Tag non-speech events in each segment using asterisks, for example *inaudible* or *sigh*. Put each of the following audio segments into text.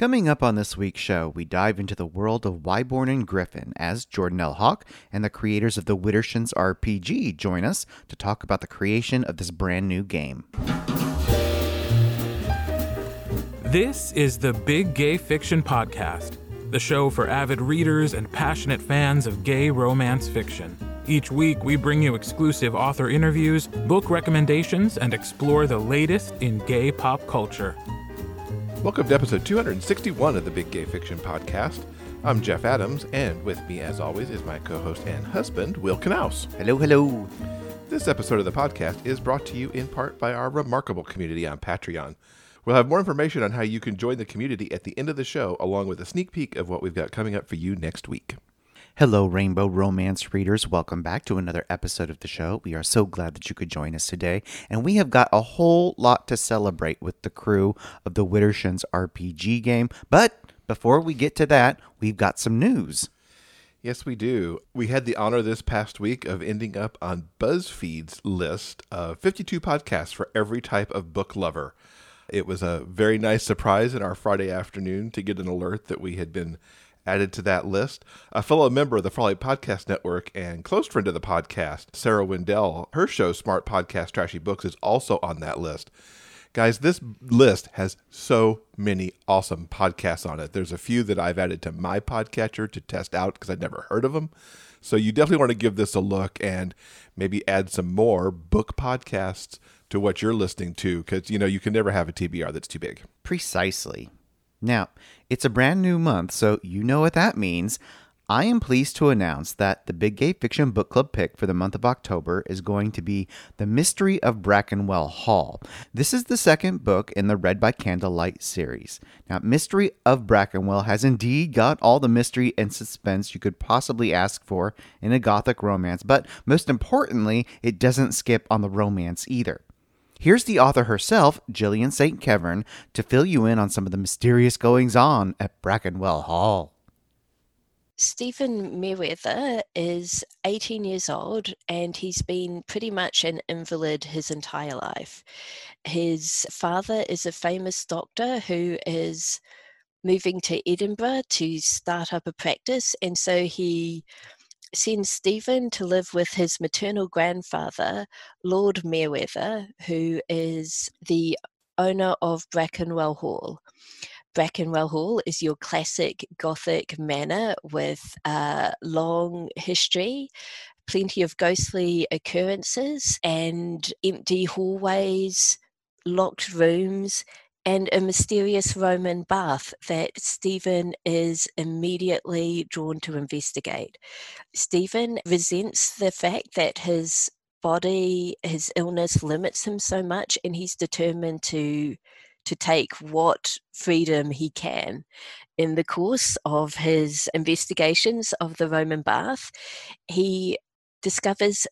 Coming up on this week's show, we dive into the world of Whyborne and Griffin as Jordan L. Hawk and the creators of the Widdershins RPG join us to talk about the creation of this brand new game. This is the Big Gay Fiction Podcast, the show for avid readers and passionate fans of gay romance fiction. Each week, we bring you exclusive author interviews, book recommendations, and explore the latest in gay pop culture. Welcome to episode 261 of the Big Gay Fiction Podcast. I'm Jeff Adams, and with me, as always, is my co host and husband, Will Knaus. Hello, hello. This episode of the podcast is brought to you in part by our remarkable community on Patreon. We'll have more information on how you can join the community at the end of the show, along with a sneak peek of what we've got coming up for you next week. Hello, Rainbow Romance readers. Welcome back to another episode of the show. We are so glad that you could join us today. And we have got a whole lot to celebrate with the crew of the Widdershins RPG game. But before we get to that, we've got some news. Yes, we do. We had the honor this past week of ending up on BuzzFeed's list of 52 podcasts for every type of book lover. It was a very nice surprise in our Friday afternoon to get an alert that we had been added to that list. A fellow member of the Frolic Podcast Network and close friend of the podcast, Sarah Wendell, her show Smart Podcast Trashy Books is also on that list. Guys, this list has so many awesome podcasts on it. There's a few that I've added to my podcatcher to test out because I'd never heard of them. So you definitely want to give this a look and maybe add some more book podcasts to what you're listening to because you know you can never have a TBR that's too big. Precisely. Now, it's a brand new month, so you know what that means. I am pleased to announce that the Big Gay Fiction Book Club pick for the month of October is going to be The Mystery of Brackenwell Hall. This is the second book in the Read by Candlelight series. Now, Mystery of Brackenwell has indeed got all the mystery and suspense you could possibly ask for in a gothic romance, but most importantly, it doesn't skip on the romance either. Here's the author herself, Gillian St. Kevern, to fill you in on some of the mysterious goings on at Brackenwell Hall. Stephen Merriweather is 18 years old and he's been pretty much an invalid his entire life. His father is a famous doctor who is moving to Edinburgh to start up a practice, and so he sends Stephen to live with his maternal grandfather, Lord Merriweather, who is the owner of Brackenwell Hall. Brackenwell Hall is your classic Gothic manor with a long history, plenty of ghostly occurrences, and empty hallways, locked rooms, and a mysterious Roman bath that Stephen is immediately drawn to investigate. Stephen resents the fact that his body, his illness limits him so much, and he's determined to to take what freedom he can. In the course of his investigations of the Roman bath, he discovers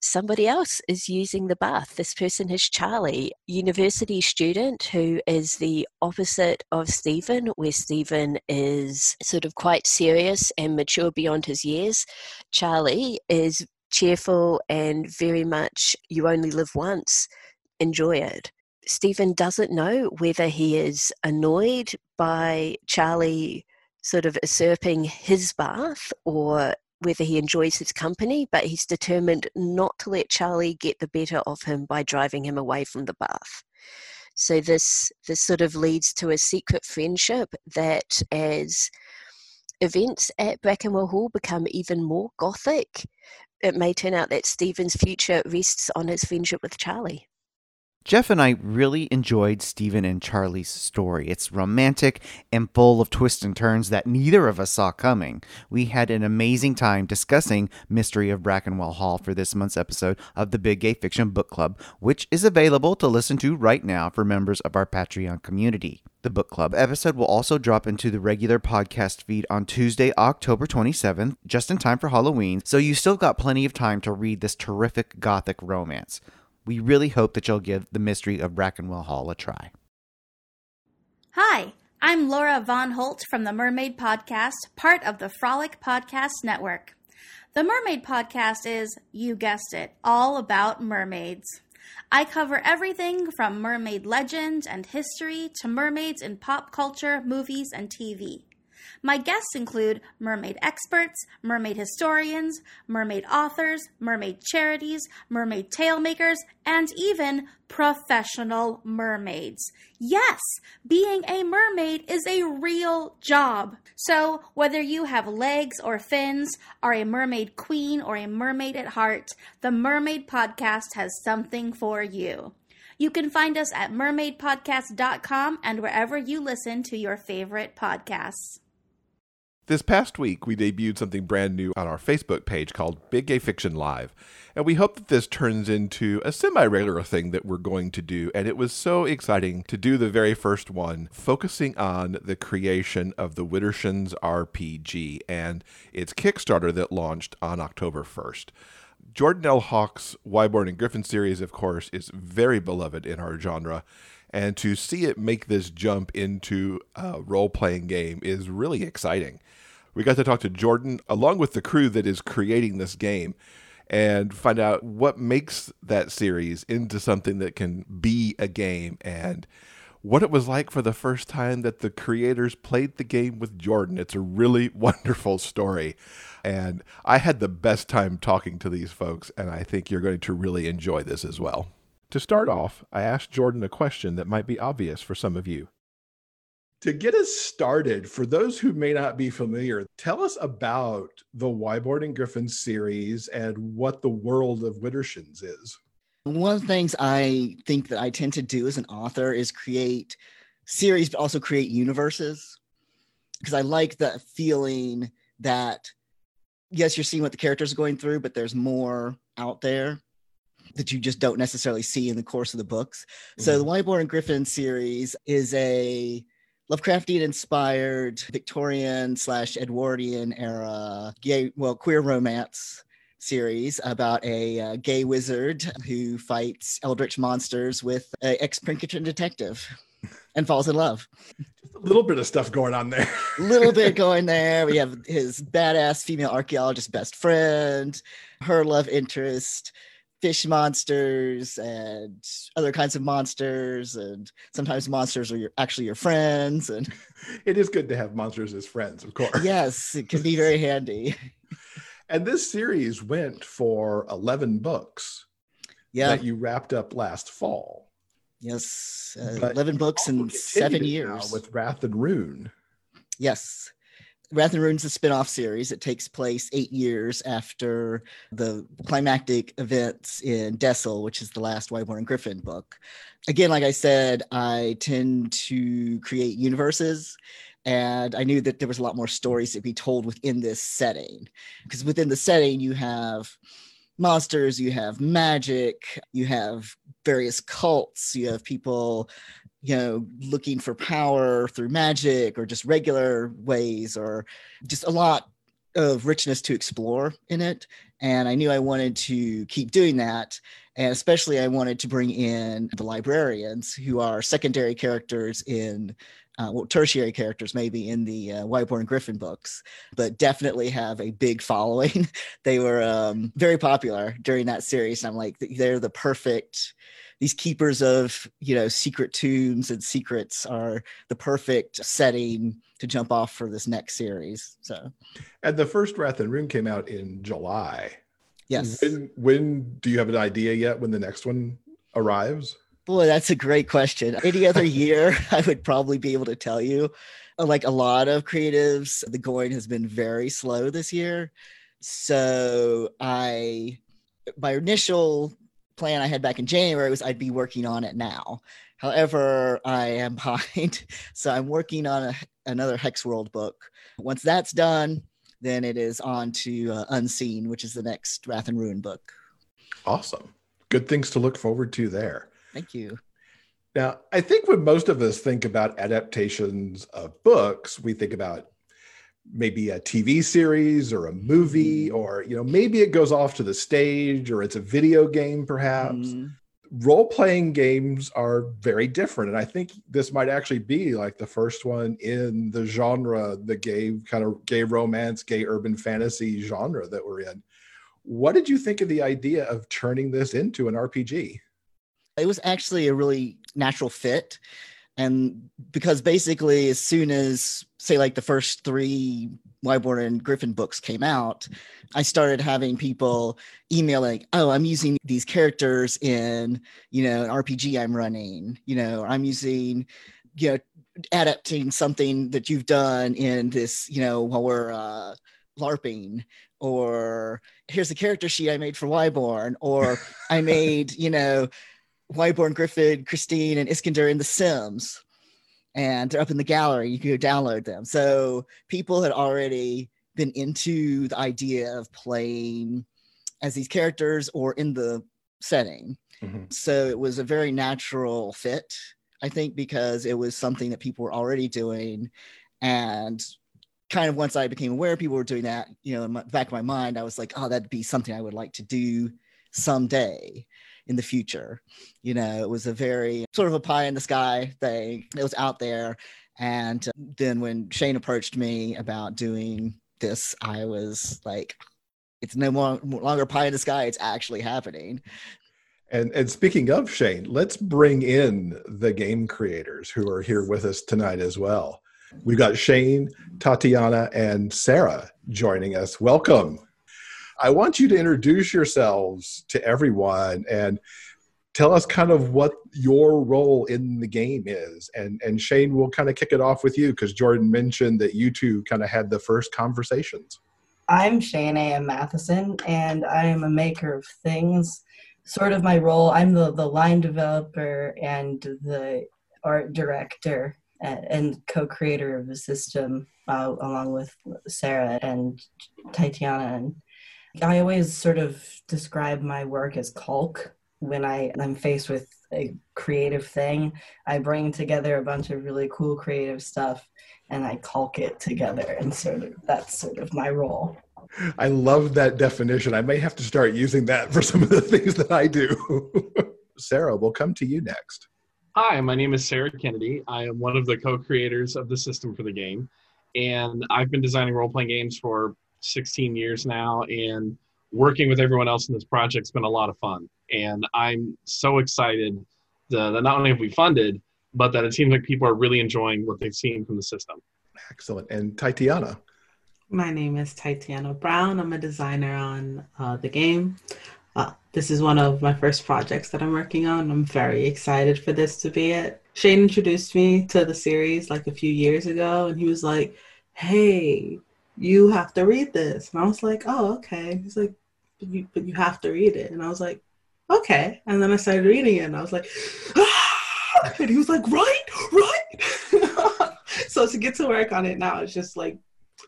somebody else is using the bath. This person is Charlie, university student who is the opposite of Stephen, where Stephen is sort of quite serious and mature beyond his years. Charlie is cheerful and very much you only live once, enjoy it. Stephen doesn't know whether he is annoyed by Charlie sort of usurping his bath or whether he enjoys his company, but he's determined not to let Charlie get the better of him by driving him away from the bath. So this this sort of leads to a secret friendship that as events at Brackenwell Hall become even more gothic, it may turn out that Stephen's future rests on his friendship with Charlie. Jeff and I really enjoyed Stephen and Charlie's story. It's romantic and full of twists and turns that neither of us saw coming. We had an amazing time discussing Mystery of Brackenwell Hall for this month's episode of the Big Gay Fiction Book Club, which is available to listen to right now for members of our Patreon community. The book club episode will also drop into the regular podcast feed on Tuesday, October 27th, just in time for Halloween, so you still got plenty of time to read this terrific gothic romance. We really hope that you'll give The Mystery of Brackenwell Hall a try. Hi, I'm Laura Von Holt from the Mermaid Podcast, part of the Frolic Podcast Network. The Mermaid Podcast is, you guessed it, all about mermaids. I cover everything from mermaid legend and history to mermaids in pop culture, movies, and TV. My guests include mermaid experts, mermaid historians, mermaid authors, mermaid charities, mermaid tail makers, and even professional mermaids. Yes, being a mermaid is a real job. So, whether you have legs or fins, are a mermaid queen or a mermaid at heart, the Mermaid Podcast has something for you. You can find us at mermaidpodcast.com and wherever you listen to your favorite podcasts. This past week, we debuted something brand new on our Facebook page called Big Gay Fiction Live. And we hope that this turns into a semi regular thing that we're going to do. And it was so exciting to do the very first one, focusing on the creation of the Widdershins RPG and its Kickstarter that launched on October 1st. Jordan L. Hawk's Whyborne and Griffin series, of course, is very beloved in our genre. And to see it make this jump into a role playing game is really exciting we got to talk to Jordan along with the crew that is creating this game and find out what makes that series into something that can be a game and what it was like for the first time that the creators played the game with Jordan. It's a really *laughs* wonderful story. And I had the best time talking to these folks, and I think you're going to really enjoy this as well. To start off, I asked Jordan a question that might be obvious for some of you to get us started, for those who may not be familiar, tell us about the Whyborne and Griffin series and what the world of Widdershins is. One of the things I think that I tend to do as an author is create series, but also create universes. Because I like the feeling that, yes, you're seeing what the characters are going through, but there's more out there that you just don't necessarily see in the course of the books. Mm-hmm. So the Whyborne and Griffin series is a Lovecraftian inspired Victorian slash Edwardian era gay, well, queer romance series about a uh, gay wizard who fights eldritch monsters with an ex Pinkerton detective and falls in love. Just a little bit of stuff going on there. A *laughs* little bit *laughs* going there. We have his badass female archaeologist best friend, her love interest, fish monsters and other kinds of monsters and sometimes monsters are your, actually your friends and *laughs* it is good to have monsters as friends of course. Yes it can be very handy. *laughs* And this series went for 11 books yeah. that you wrapped up last fall. Yes uh, 11 books in seven years. with wrath and rune. Yes Wrath and Rune's a spin-off series. It takes place eight years after the climactic events in Dessel, which is the last Whyborne Griffin book. Again, like I said, I tend to create universes and I knew that there was a lot more stories to be told within this setting. Because within the setting, you have monsters, you have magic, you have various cults, you have people you know looking for power through magic or just regular ways or just a lot of richness to explore in it and i knew i wanted to keep doing that and especially i wanted to bring in the librarians who are secondary characters in uh, well, tertiary characters maybe in the uh, Whyborne Griffin books, but definitely have a big *laughs* following. they were um, very popular during that series. And I'm like, they're the perfect these keepers of you know secret tombs and secrets are the perfect setting to jump off for this next series. So, and the first Wrath and Rune came out in July. Yes. When, when do you have an idea yet when the next one arrives? Boy, that's a great question. Any other year, *laughs* I would probably be able to tell you. Like a lot of creatives, the going has been very slow this year. So I, my initial plan I had back in January was I'd be working on it now. However, I am *laughs* behind, so I'm working on a, another Hex World book. Once that's done, then it is on to uh, Unseen, which is the next Wrath and Rune book. Awesome. Good things to look forward to there. Thank you. Now, I think when most of us think about adaptations of books, we think about maybe a TV series or a movie, mm-hmm. or you know, maybe it goes off to the stage or it's a video game, perhaps. Mm-hmm. Role playing games are very different. And I think this might actually be like the first one in the genre, the gay kind of gay romance, gay urban fantasy genre that we're in. What did you think of the idea of turning this into an RPG? It was actually a really natural fit. And because basically, as soon as, say, like the first three Whyborne and Griffin books came out, I started having people emailing, "Oh, I'm using these characters in, you know, an RPG I'm running. You know, I'm using, you know, adapting something that you've done in this, you know, while we're uh, LARPing." Or here's the character sheet I made for Whyborne, or I *laughs* made, you know, Whyborne, Griffin, Christine, and Iskander in The Sims and they're up in the gallery. You can go download them. So people had already been into the idea of playing as these characters or in the setting. Mm-hmm. So it was a very natural fit, I think, because it was something that people were already doing. And kind of once I became aware people were doing that, you know, in the back of my mind, I was like, oh, that'd be something I would like to do someday in the future. You know, it was a very sort of a pie in the sky thing. It was out there. And uh, then when Shane approached me about doing this, I was like, it's no more longer pie in the sky. It's actually happening. And and speaking of Shane, let's bring in the game creators who are here with us tonight as well. We've got Shane, Tatiana, and Sarah joining us. Welcome. I want you to introduce yourselves to everyone and tell us kind of what your role in the game is. And and Shane will kind of kick it off with you because Jordan mentioned that you two kind of had the first conversations. I'm Shane A.M. Matheson, and I am a maker of things. Sort of my role, I'm the, the line developer and the art director and co-creator of the system uh, along with Sarah and Tatiana and I always sort of describe my work as Culk. When I, I'm faced with a creative thing, I bring together a bunch of really cool creative stuff and I Culk it together. *laughs* And sort of that's sort of my role. I love that definition. I may have to start using that for some of the *laughs* things that I do. *laughs* Sarah, we'll come to you next. Hi, my name is Sarah Kennedy. I am one of the co creators of the system for the game. And I've been designing role playing games for 16 years now, and working with everyone else in this project's been a lot of fun. And I'm so excited that not only have we funded, but that it seems like people are really enjoying what they've seen from the system. Excellent. And Tatiana. My name is Tatiana Brown. I'm a designer on uh, the game. Uh, this is one of my first projects that I'm working on. I'm very excited for this to be it. Shane introduced me to the series like a few years ago, and he was like, Hey, you have to read this. And I was like, oh, okay. He's like, but you, but you have to read it. And I was like, okay. And then I started reading it and I was like, ah! and he was like, right, right. *laughs* so to get to work on it now is just like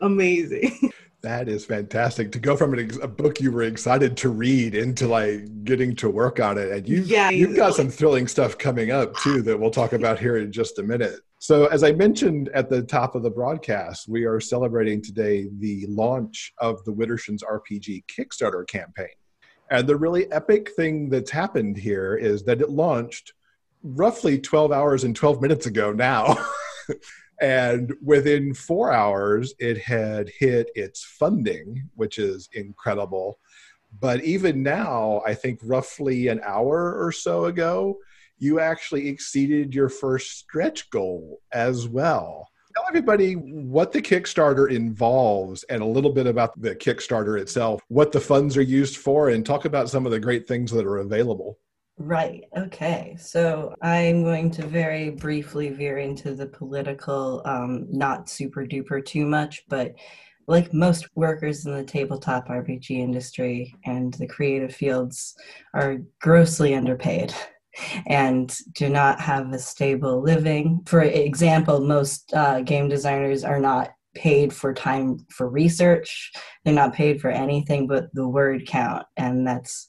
amazing. *laughs* That is fantastic to go from an, a book you were excited to read into like getting to work on it. And you, yeah, you've got some thrilling stuff coming up too that we'll talk about here in just a minute. So, as I mentioned at the top of the broadcast, we are celebrating today the launch of the Widdershins RPG Kickstarter campaign. And the really epic thing that's happened here is that it launched roughly 12 hours and 12 minutes ago now. *laughs* and within four hours, it had hit its funding, which is incredible. But even now, I think roughly an hour or so ago, you actually exceeded your first stretch goal as well. Tell everybody what the Kickstarter involves and a little bit about the Kickstarter itself, what the funds are used for, and talk about some of the great things that are available. Right. Okay. So I'm going to very briefly veer into the political, um, not super duper too much, but like most workers in the tabletop RPG industry and the creative fields are grossly underpaid *laughs* and do not have a stable living. For example, most uh, game designers are not paid for time for research. They're not paid for anything but the word count, and that's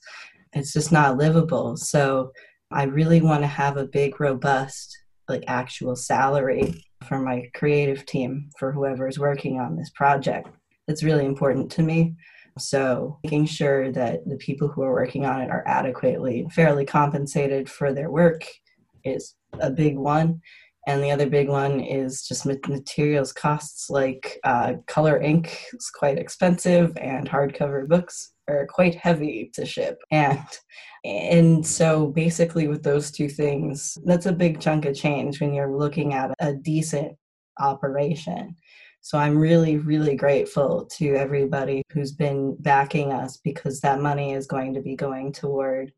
it's just not livable. So I really want to have a big, robust, like actual salary for my creative team for whoever is working on this project. It's really important to me. So, making sure that the people who are working on it are adequately fairly compensated for their work is a big one. And the other big one is just materials costs, like uh, color ink is quite expensive, and hardcover books are quite heavy to ship. And and so basically with those two things that's a big chunk of change when you're looking at a decent operation. So i'm really really grateful to everybody who's been backing us because that money is going to be going toward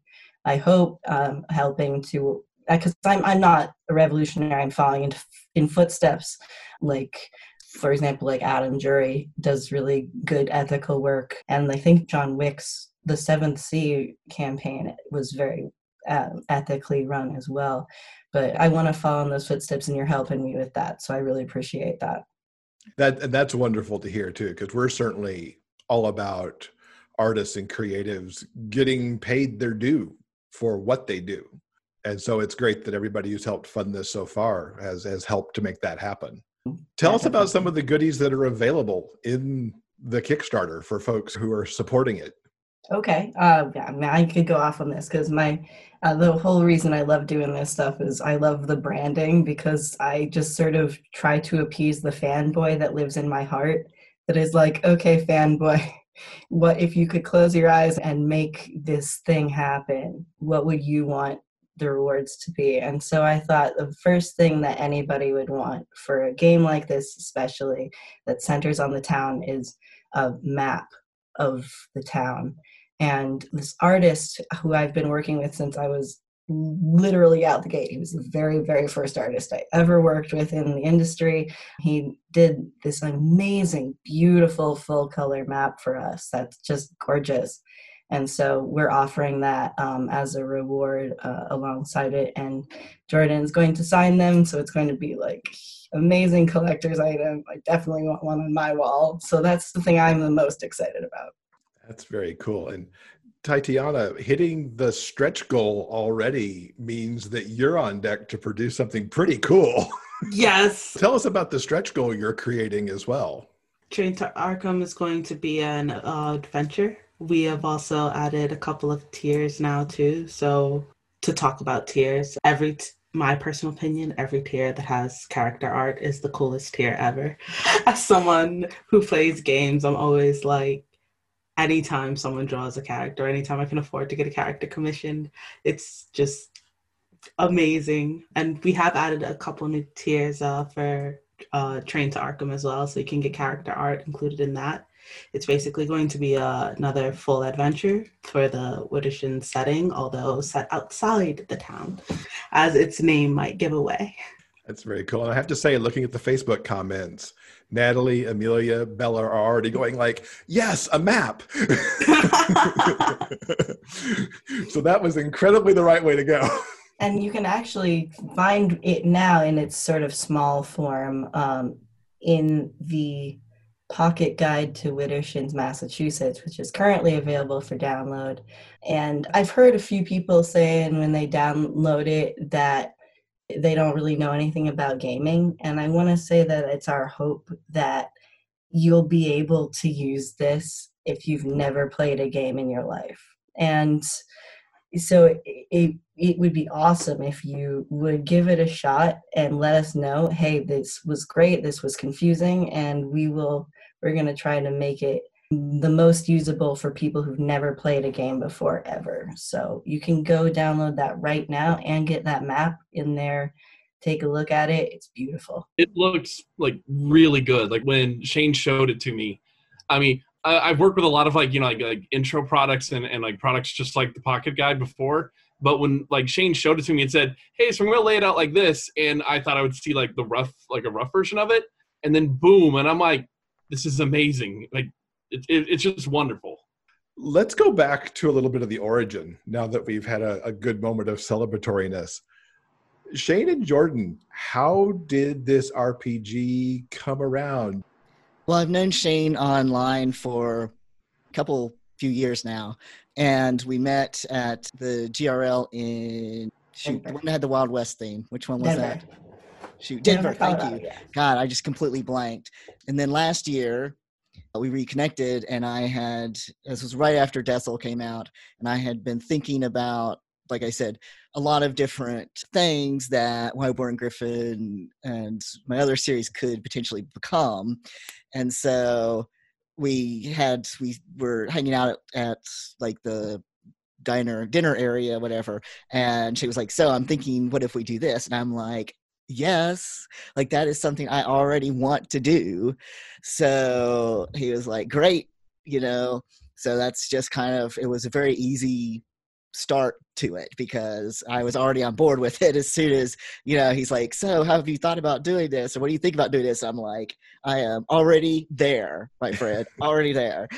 i hope um, helping to because I'm, I'm not a revolutionary. I'm following in, in footsteps like for example, like Adam Jury does really good ethical work, and I think John Wick's the Seventh Sea campaign was very uh, ethically run as well. But I want to follow in those footsteps, and you're helping me with that, so I really appreciate that. That that's wonderful to hear too, because we're certainly all about artists and creatives getting paid their due for what they do. And so it's great that everybody who's helped fund this so far has has helped to make that happen. Tell us about some of the goodies that are available in the Kickstarter for folks who are supporting it. Okay. Uh, yeah, I, mean, I could go off on this because my uh, the whole reason I love doing this stuff is I love the branding because I just sort of try to appease the fanboy that lives in my heart. That is like, okay, fanboy, *laughs* what if you could close your eyes and make this thing happen? What would you want the rewards to be. And so I thought the first thing that anybody would want for a game like this, especially that centers on the town, is a map of the town. And this artist who I've been working with since I was literally out the gate. He was the very, very first artist I ever worked with in the industry. He did this amazing, beautiful full color map for us that's just gorgeous and so we're offering that um, as a reward uh, alongside it and jordan's going to sign them so it's going to be like amazing collector's item i definitely want one on my wall so that's the thing i'm the most excited about that's very cool and Tatiana, hitting the stretch goal already means that you're on deck to produce something pretty cool. *laughs* Yes. Tell us about the stretch goal you're creating as well. Train to Arkham is going to be an uh, adventure we have also added a couple of tiers now too. So to talk about tiers, every t- my personal opinion, every tier that has character art is the coolest tier ever. *laughs* As someone who plays games, I'm always like, anytime someone draws a character, anytime I can afford to get a character commissioned, it's just amazing. And we have added a couple new tiers uh, for uh, Train to Arkham as well, so you can get character art included in that. It's basically going to be uh, another full adventure for the Widdershins setting, although set outside the town, as its name might give away. That's very cool. And I have to say, looking at the Facebook comments, Natalie, Amelia, Bella are already going like, "Yes, a map." *laughs* so that was incredibly the right way to go. And you can actually find it now in its sort of small form um, in the Pocket Guide to Widdershins, Massachusetts, which is currently available for download. And I've heard a few people saying when they download it that they don't really know anything about gaming. And I want to say that it's our hope that you'll be able to use this if you've never played a game in your life. And so it, it, it would be awesome if you would give it a shot and let us know hey this was great this was confusing and we will we're going to try to make it the most usable for people who've never played a game before ever. So you can go download that right now and get that map in there. Take a look at it. It's beautiful. It looks like really good. Like when Shane showed it to me, I mean, I, have worked with a lot of like you know like, like intro products and, and like products just like the Pocket Guide before. But when like Shane showed it to me and said, "Hey, so I'm gonna lay it out like this," and I thought I would see like the rough like a rough version of it, and then boom, and I'm like, this is amazing. Like it, it, it's just wonderful. Let's go back to a little bit of the origin now that we've had a, a good moment of celebratoriness. Shane and Jordan, how did this RPG come around? Well, I've known Shane online for a couple few years now, and we met at the GRL in shoot, the one that had the Wild West theme. Which one was Denver. that? Shoot, Denver. Denver thank you. Yeah. God, I just completely blanked. And then last year, uh, we reconnected, and I had this was right after Dessel came out, and I had been thinking about, like I said, a lot of different things that Whyborne Griffin and my other series could potentially become, and so we had we were hanging out at, at like the diner dinner area whatever and she was like so i'm thinking what if we do this and i'm like yes like that is something i already want to do so he was like great you know so that's just kind of it was a very easy start to it because I was already on board with it as soon as, you know, he's like, So, how have you thought about doing this? Or what do you think about doing this? I'm like, I am already there, my friend, *laughs* already there.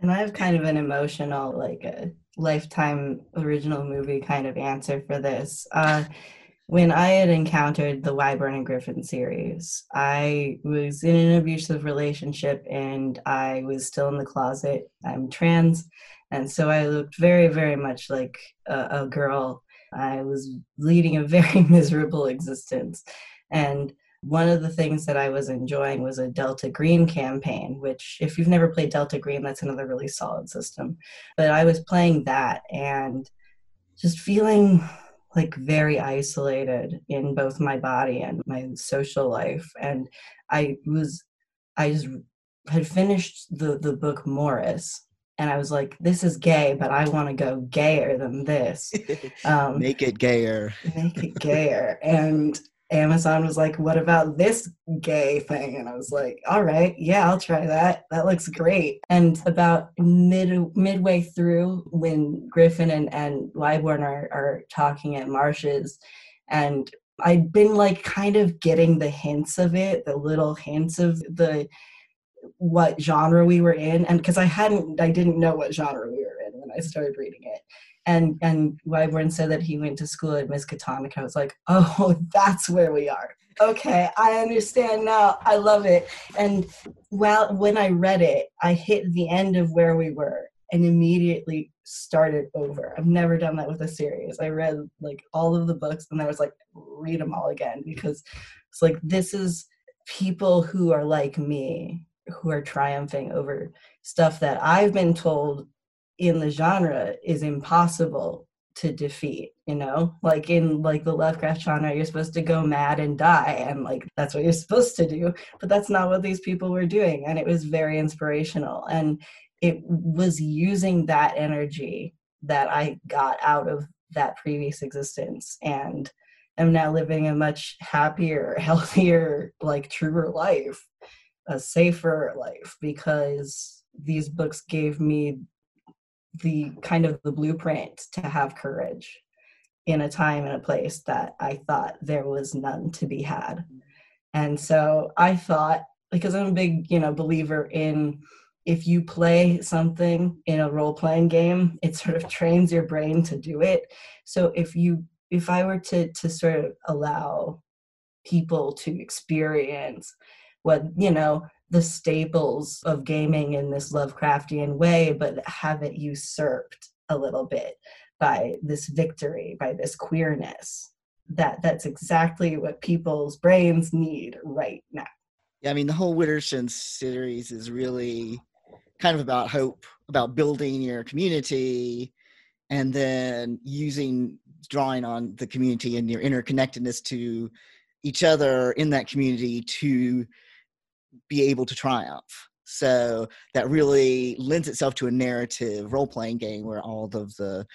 And I have kind of an emotional, like a lifetime original movie kind of answer for this. Uh, when I had encountered the Whyborne and Griffin series, I was in an abusive relationship and I was still in the closet. I'm trans and so I looked very, very much like a, a girl. I was leading a *laughs* very miserable existence. And one of the things that I was enjoying was a Delta Green campaign, which, if you've never played Delta Green, that's another really solid system. But I was playing that and just feeling like very isolated in both my body and my social life. And I was, I just had finished the, the book Maurice, and I was like, "This is gay, but I want to go gayer than this. *laughs* Um, make it gayer. make it *laughs* gayer." And Amazon was like, "What about this gay thing?" And I was like, "All right, yeah, I'll try that. That looks great." And about mid midway through, when Griffin and and Whyborne are are talking at Marsh's, and I'd been like kind of getting the hints of it, the little hints of the what genre we were in and because i hadn't i didn't know what genre we were in when i started reading it and and whyborne said that he went to school at miskatonic i was like *laughs* oh that's where we are. Okay i understand now. I love it. And well when i read it i hit the end of where we were and immediately started over. I've never done that with a series. I read like all of the books and i was like read them all again because it's like this is people who are like me who are triumphing over stuff that I've been told in the genre is impossible to defeat you know? Like in like the lovecraft genre you're supposed to go mad and die and like that's what you're *laughs* supposed to do but that's not what these people were doing and it was very inspirational and it was using that energy that i got out of that previous existence and am now living a much happier *laughs* healthier like truer life a safer life because these books gave me the kind of the blueprint to have courage in a time and a place that I thought there was none to be had. And so I thought, because I'm a big, you know, believer in if you play something in a role playing game, it sort of *laughs* trains your brain to do it. So if you if I were to to sort of allow people to experience what you know the staples of gaming in this lovecraftian way but have it usurped a little bit by this victory by this queerness. That that's exactly what people's brains need right now. Yeah i mean the whole Widdershins series is really kind of about hope about building your community and then using drawing on the community and your interconnectedness to each other in that community to be able to triumph. So that really lends itself to a narrative role playing game where all of the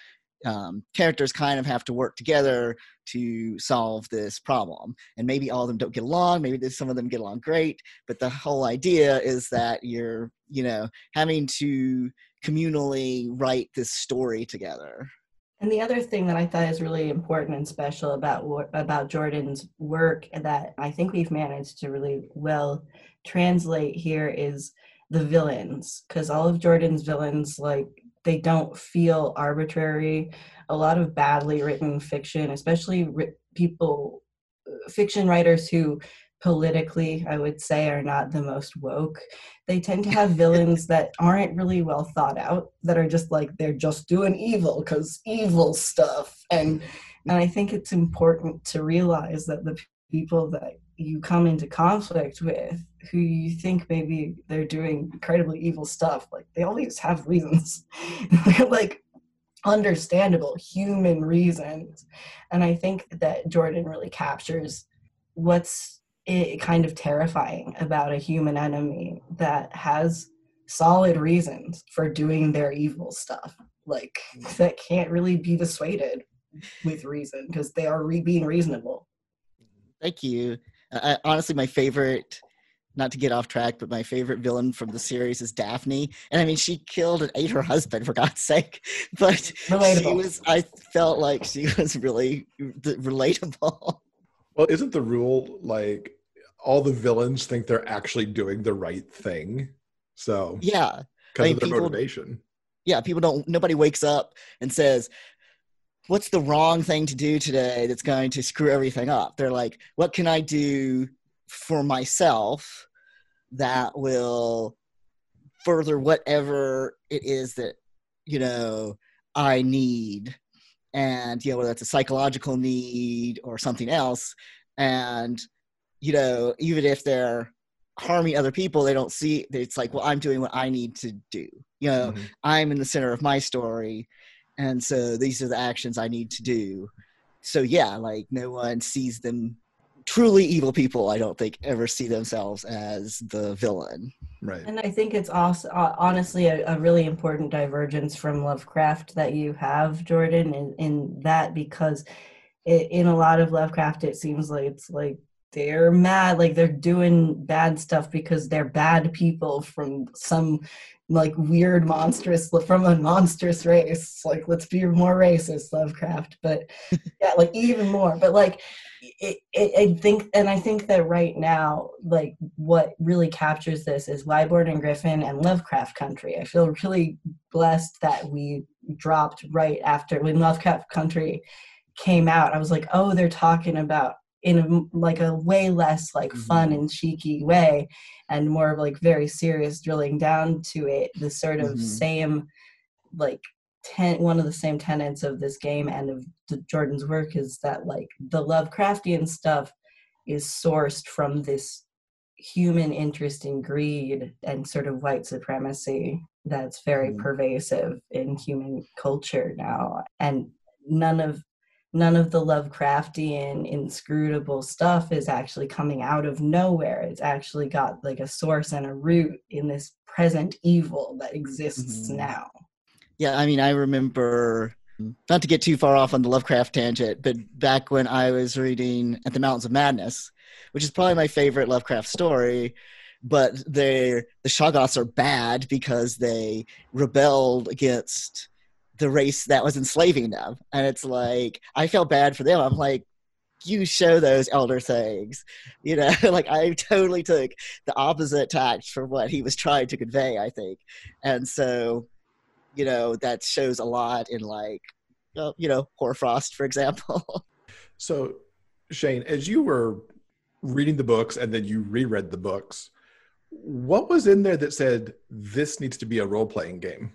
um, characters kind of have to work together to solve this problem. And maybe all of them don't get along, maybe some of them get along great, but the whole idea is that you're, you know, having to communally write this story together. And the other thing that I thought is really important and special about about Jordan's work that I think we've managed to really well translate here is the villains because all of jordan's villains like they don't feel arbitrary. A lot of badly written fiction especially people uh, fiction writers who politically i would say are not the most woke. They tend to have villains that aren't really well thought out that are just like they're just doing evil because evil stuff. And and i think it's important to realize that the people that you come into conflict with who you think maybe they're doing incredibly evil stuff like they always have reasons. *laughs* They're like understandable human reasons. And i think that jordan really captures what's it kind of terrifying about a human enemy that has solid reasons for doing their evil stuff like mm. that can't really be dissuaded with reason because they are re- being reasonable Thank you. I, honestly, my favorite, not to get off track, but my favorite villain from the series is Daphne. And I mean, she killed and ate her husband for God's sake. *laughs* But she was, I felt like she *laughs* was really relatable. Well, isn't the rule like all the villains think they're actually doing the right thing? So Yeah. because I mean, of their people- motivation. Yeah. People don't, nobody wakes up and says, What's the wrong thing to do today that's going to screw everything up? They're like, What can I do for myself that will further whatever it is that you know i need and you know whether that's a psychological need or something else and you know even if they're harming other people they don't see it's like well i'm doing what i need to do you know Mhm. i'm in the center of my story and so these are the actions i need to do so yeah like no one sees them truly evil people i don't think ever see themselves as the villain Right. And I think it's also uh, honestly a, a really important divergence from Lovecraft that you have, Jordan, in, in that because it, in a lot of Lovecraft, it seems like it's like they're mad, like they're doing bad stuff because they're bad people from some like weird monstrous from a monstrous race. Like let's be more racist, Lovecraft, but *laughs* yeah, like even more. But like it, it, I think, and I think that right now, like what really captures this is Whyborne and Griffin and Lovecraft Country. I feel really blessed that we dropped right after when Lovecraft Country came out. I was like, oh, they're talking about in a, like a way less like fun and cheeky way, and more of like very serious drilling down to it. The sort of Mhm. same like ten one of the same tenets of this game and of the Jordan's work is that like the Lovecraftian stuff is sourced from this human interest in greed and sort of white supremacy that's very Mhm. pervasive in human culture now and none of none of the lovecraftian inscrutable stuff is actually coming out of nowhere it's actually got like a source and a root in this present evil that exists Mhm. now Yeah, I mean, I remember not to get too far off on the Lovecraft tangent, but back when I was reading At the Mountains of Madness, which is probably my favorite Lovecraft story, but they the Shoggoths are bad because they rebelled against the race that was enslaving them, and it's like I felt bad for them. I'm like. You show those elder things, you know. *laughs* like I totally took the opposite tact from what he was trying to convey. I think, and so you know that shows a lot in like you know Hoarfrost, for example. *laughs* So, Shane, as you were reading the books and then you reread the books, what was in there that said this needs to be a role playing game?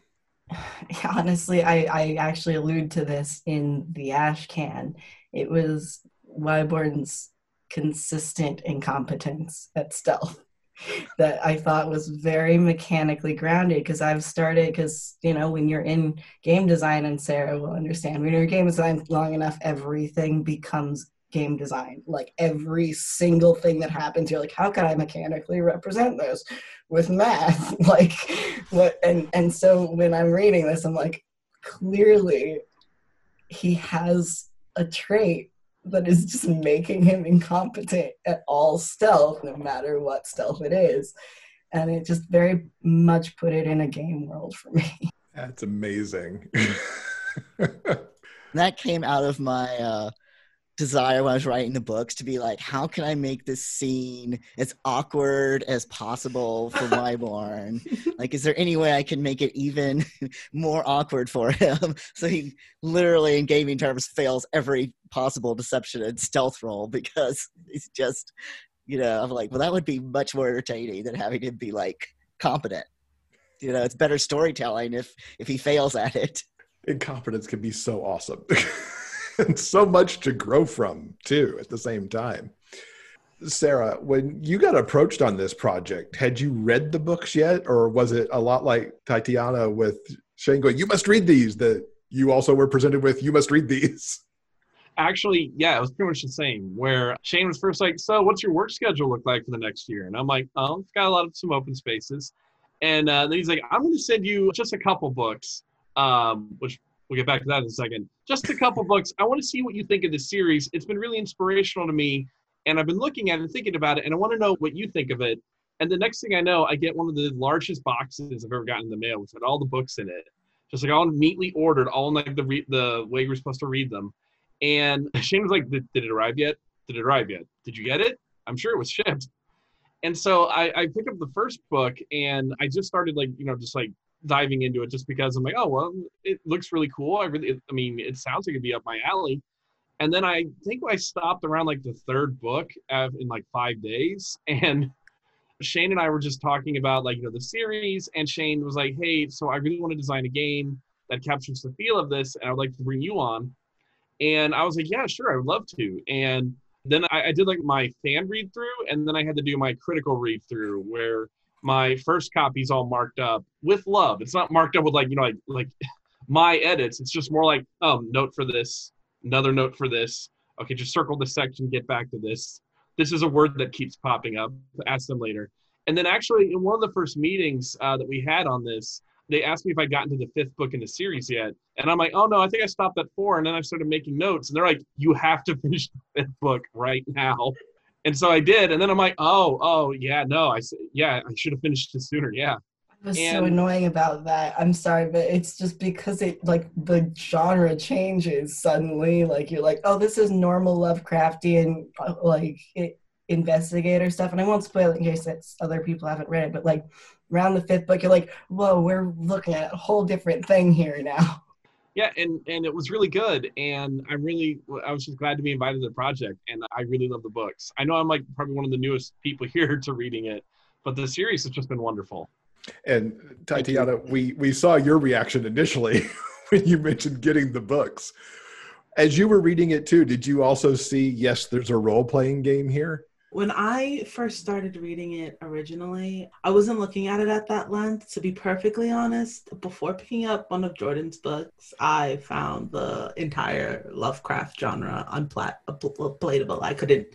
*sighs* honestly I, I actually allude to this in the ash can. It was whyborne's consistent incompetence at stealth *laughs* that i thought was very mechanically grounded because i've started because you know when you're in game design and sarah will understand when you're in game design long enough everything becomes game design. Like every single thing that happens you're like how can i mechanically represent this with math? *laughs* Like what and and so when i'm reading this i'm like clearly he has a trait that is just making him incompetent at all stealth no matter what stealth it is. And it just very much put it in a game world for me. *laughs* That's amazing. *laughs* that came out of my uh, desire when I was writing the books to be like, how can I make this scene as awkward as possible for *laughs* Whyborne? like, is there any way I can make it even *laughs* more awkward for him? *laughs* so he literally, in gaming terms, fails every possible deception and stealth roll because he's just, you know, I'm like, well, that would be much more entertaining than having him be like competent. You know, it's better storytelling if if he fails at it. Incompetence can be so awesome and so much to grow from, too, at the same time. Sarah, when you got approached on this project, had you read the books yet? Or was it a lot like Tatiana with Shane going, You must read these, that you also were presented with, You must read these? Actually, yeah, it was pretty much the same. Where Shane was first like, "So, what's your work schedule look like for the next year?" And I'm like, "Oh, it's got a lot of some open spaces." And uh, then he's like, I'm going to send you just a couple books, um, which we'll get back to that in a second. Just a couple books. I want to see what you think of the series. It's been really inspirational to me. And I've been looking at it and thinking about it, and I want to know what you think of it. And the next thing I know, I get one of the largest boxes I've ever gotten in the mail, had all the books in it, just like all neatly ordered, all in like the re- the way we're supposed to read them. And *laughs* Shane was like, did, did it arrive yet? Did it arrive yet? Did you get it? I'm sure it was shipped. And so I, I picked up the first book and I just started like, you know, just like diving into it just because I'm like, oh, well, it looks really cool. I really, I mean, it sounds like it'd be up my alley. And then I think I stopped around like the third book in like five days. *laughs* And Shane and I were just talking about like, you know, the series. And Shane was like, hey, so I really want to design a game that captures the feel of this. And I would like to bring you on. And I was like, yeah, sure, I would love to. And then I, I did like my fan read through, and then I had to do my critical read through where my first copy's all marked up with love. It's not marked up with like, you know, like like *laughs* my edits. It's just more like, um, note for this, another note for this. Okay, just circle this section, get back to this. This is a word that keeps popping up. Ask them later. And then actually, in one of the first meetings uh, that we had on this, they asked me if I'd gotten to the fifth book in the series yet. And I'm like, oh no, I think I stopped at four. And then I started making notes. And they're like, you have to *laughs* finish the fifth book right now. And so I did. And then I'm like, oh, oh, yeah, no, I said, yeah, I should have finished it sooner. Yeah. It was and, so annoying about that. I'm sorry, but it's just because it like the genre changes suddenly. Like you're like, oh, this is normal Lovecraftian uh, like it, investigator stuff. And I won't spoil it in case other people haven't read it, but like around the fifth book, you're like, whoa, we're looking at a whole different thing here now. Yeah, and and it was really good, and I'm really I was just glad to be invited to the project, and I really love the books. I know I'm like probably one of the newest people *laughs* here to reading it, but the series has just been wonderful. And Tatiana, we we saw your reaction initially *laughs* when you mentioned getting the books. As you were reading it too, did you also see? Yes, there's a role playing game here. When I first started reading it originally, I wasn't looking at it at that length. To be perfectly honest, before picking up one of Jordan's books, I found the entire Lovecraft genre unpalatable. I couldn't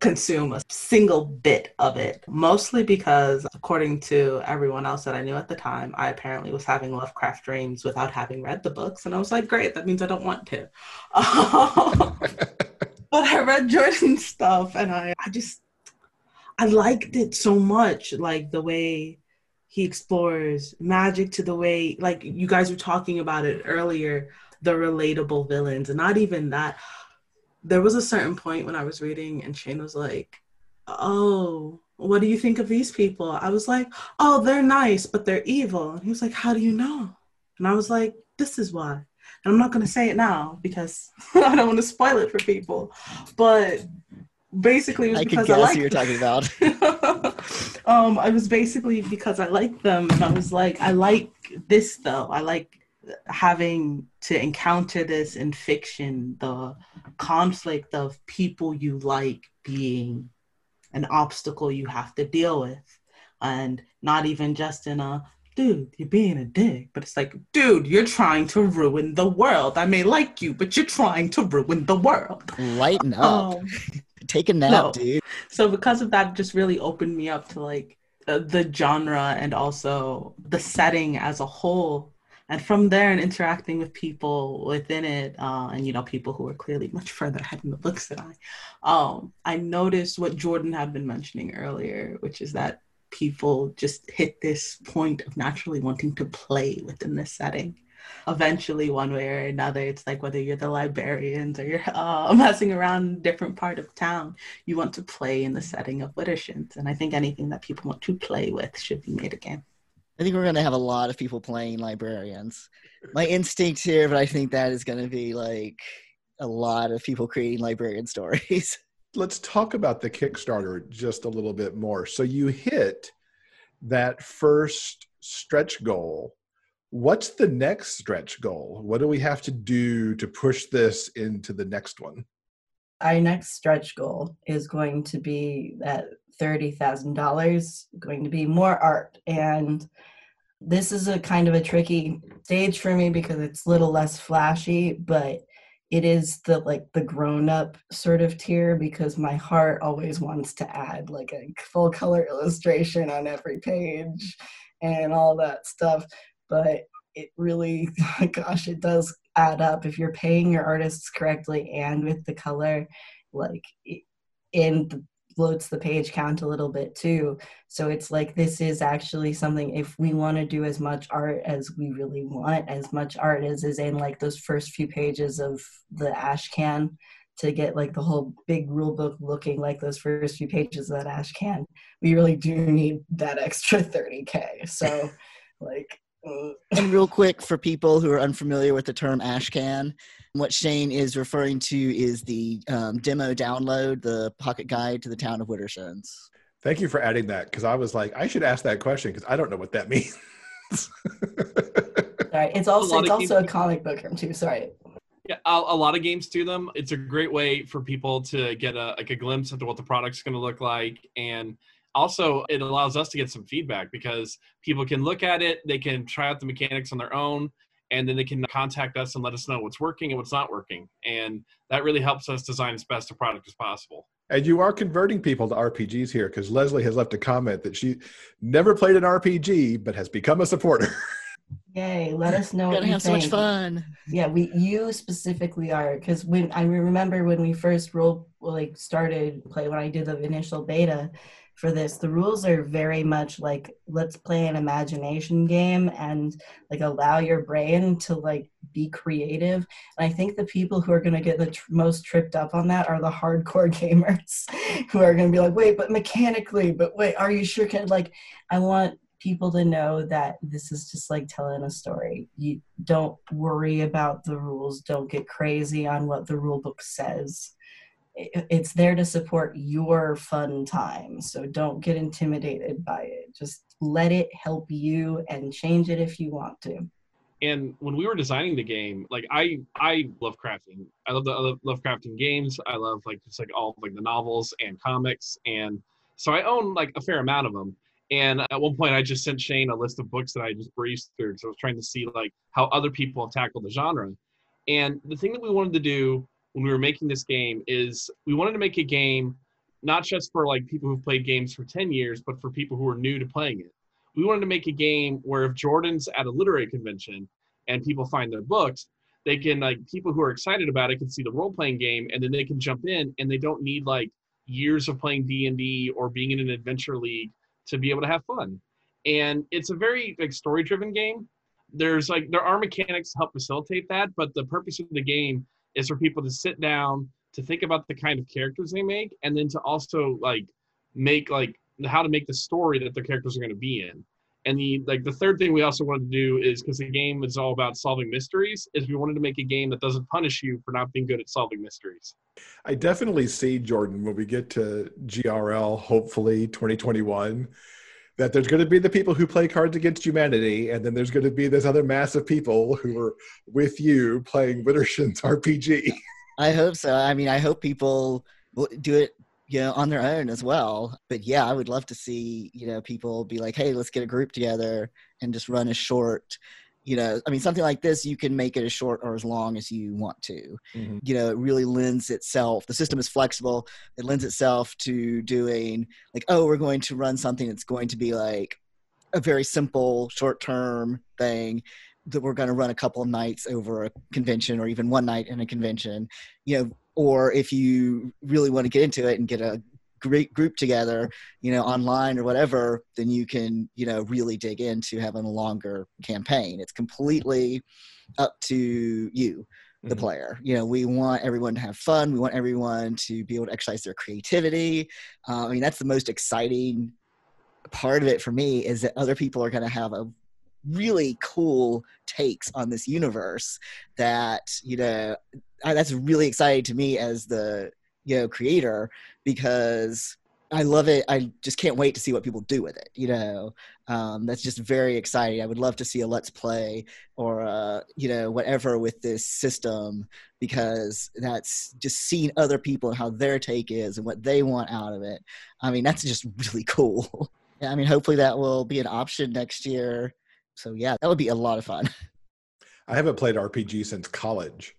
consume a single bit of it, mostly because, according to everyone else that I knew at the time, I apparently was having Lovecraft dreams without having read the books. And I was like, great, that means I don't want to. *laughs* Um, but I read Jordan's *laughs* stuff and I, I just I liked it so much, like the way he explores magic to the way like you guys were talking about it earlier, the relatable villains. And not even that. There was a certain point when I was reading and Shane was like, Oh, what do you think of these people? I was like, Oh, they're nice, but they're evil. And he was like, How do you know? And I was like, This is why. And I'm not going to say it now because *laughs* I don't want to spoil it for people. But basically, it was I because I like who you're talking about. *laughs* um, I was basically because I like them, and I was like, I like this though. I like having to encounter this in fiction, the conflict of people you like being an obstacle you have to deal with, and not even just in a dude, you're being a dick. But it's like, dude, you're trying to ruin the world. I may like you, but you're trying to ruin the world. Lighten up. Um, Take a nap, no. dude. So because of that, just really opened me up to like uh, the genre and also the setting as a whole. And from there, and interacting with people within it, uh, and you know, people who are clearly much further ahead in the books than I, um, I noticed what Jordan had been mentioning earlier, which is that people just hit this point of naturally wanting to play within this setting. Eventually one way or another it's like whether you're the librarians or you're uh, *laughs* messing around different part of town you want to play in the setting of Widdershins and i think anything that people want to play with should be made a game. I think we're going to have a lot of people playing librarians. My instinct here but i think that is going to be like a lot of people creating librarian stories *laughs* let's talk about the Kickstarter just a little bit more. So you hit that first stretch goal. What's the next stretch goal? What do we have to do to push this into the next one? Our next stretch goal is going to be that $30,000, going to be more art. And this is a kind of a tricky stage for me because it's a little less flashy, but it is the like the grown up sort of tier because my heart always wants to add like a full color illustration on every page and all that stuff. But it really, *laughs* gosh, it does add up if you're paying your artists correctly and with the color, like in the floats the page count a little bit too. So it's like this is actually something if we want to do as much art as we really want, as much art as is in like those first few pages of the ash can to get like the whole big rule book looking like those first few pages of that ash can. We really do need that extra 30k. So *laughs* like uh, and real quick for people who are unfamiliar with the term ashcan what shane is referring to is the um, demo download the pocket guide to the town of widdershins thank you for adding that because i was like i should ask that question because i don't know what that *laughs* means. Sorry it's also it's also a comic book term too sorry. Yeah, a, a, lot of games do them. It's a great way for people to get a like a glimpse into what the product's going to look like, and also it allows us to get some feedback because people can look at it they can try out the mechanics on their own and then they can contact us and let us know what's working and what's not working and that really helps us design as best a product as possible and you are converting people to rpgs here because leslie has left a comment that she never played an rpg but has become a supporter *laughs* Yay! Let us know. Gonna have think. so much fun. Yeah, we you specifically are because when I remember when we first roll like started play when I did the initial beta, for this. The rules are very much like let's play an imagination game and like allow your brain to like be creative. And I think the people who are going to get the tr- most tripped up on that are the hardcore *laughs* gamers who are going to be like, wait, but mechanically, but wait, are you sure? Can like, I want people to know that this is just like telling a story. You don't worry about the rules. Don't get crazy on what the rule book says it's there to support your fun time. So don't get intimidated by it. Just let it help you and change it if you want to. And when we were designing the game, like I I love crafting. I love the I love, crafting games. I love like just like all like the novels and comics and so I own like a fair amount of them. And at one point, I just sent Shane a list of books that I just breezed through. So I was trying to see like how other people have tackled the genre. And the thing that we wanted to do when we were making this game is we wanted to make a game not just for like people who've played games for 10 years, but for people who are new to playing it. We wanted to make a game where if Jordan's at a literary convention and people find their books, they can like people who are excited about it can see the role playing game and then they can jump in and they don't need like years of playing D&D or being in an adventure league to be able to have fun. And it's a very like story driven game. There's like there are mechanics to help facilitate that, but the purpose of the game is for people to sit down to think about the kind of characters they make and then to also like make like how to make the story that the characters are going to be in. And the like the third thing we also wanted to do is because the game is all about solving mysteries is we wanted to make a game that doesn't punish you for not being good at solving mysteries. I definitely see jordan when we get to grl hopefully 2021 that there's going to be the people who play Cards Against Humanity, and then there's going to be this other mass of people who are with you playing Widdershins RPG. I hope so. I mean, I hope people do it, you know, on their own as well. But yeah, I would love to see, you know, people be like, "Hey, let's get a group together and just run a short." You know i mean something like this you can make it as short or as long as you want to mm-hmm. you know it really lends itself the system is flexible it lends itself to doing like oh we're going to run something that's going to be like a very simple short term thing that we're going to run a couple of nights over a convention or even one night in a convention you know or if you really want to get into it and get a great group together, you know, online or whatever, then you can, you know, really dig into having a longer campaign. It's completely up to you, the mm-hmm. player. You know, we want everyone to have fun. We want everyone to be able to exercise their creativity. Uh, I mean, that's the most exciting part of it for me is that other people are going to have a really cool takes on this universe that you know that's really exciting to me as the you know creator because I love it. I just can't wait to see what people do with it. You know, um, that's just very exciting. I would love to see a let's play or uh, you know whatever with this system because that's just seeing other people and how their take is and what they want out of it. I mean, that's just *laughs* really cool. I mean, hopefully that will be an option next year. So yeah, that would be a lot of fun. *laughs* I haven't played RPG since college.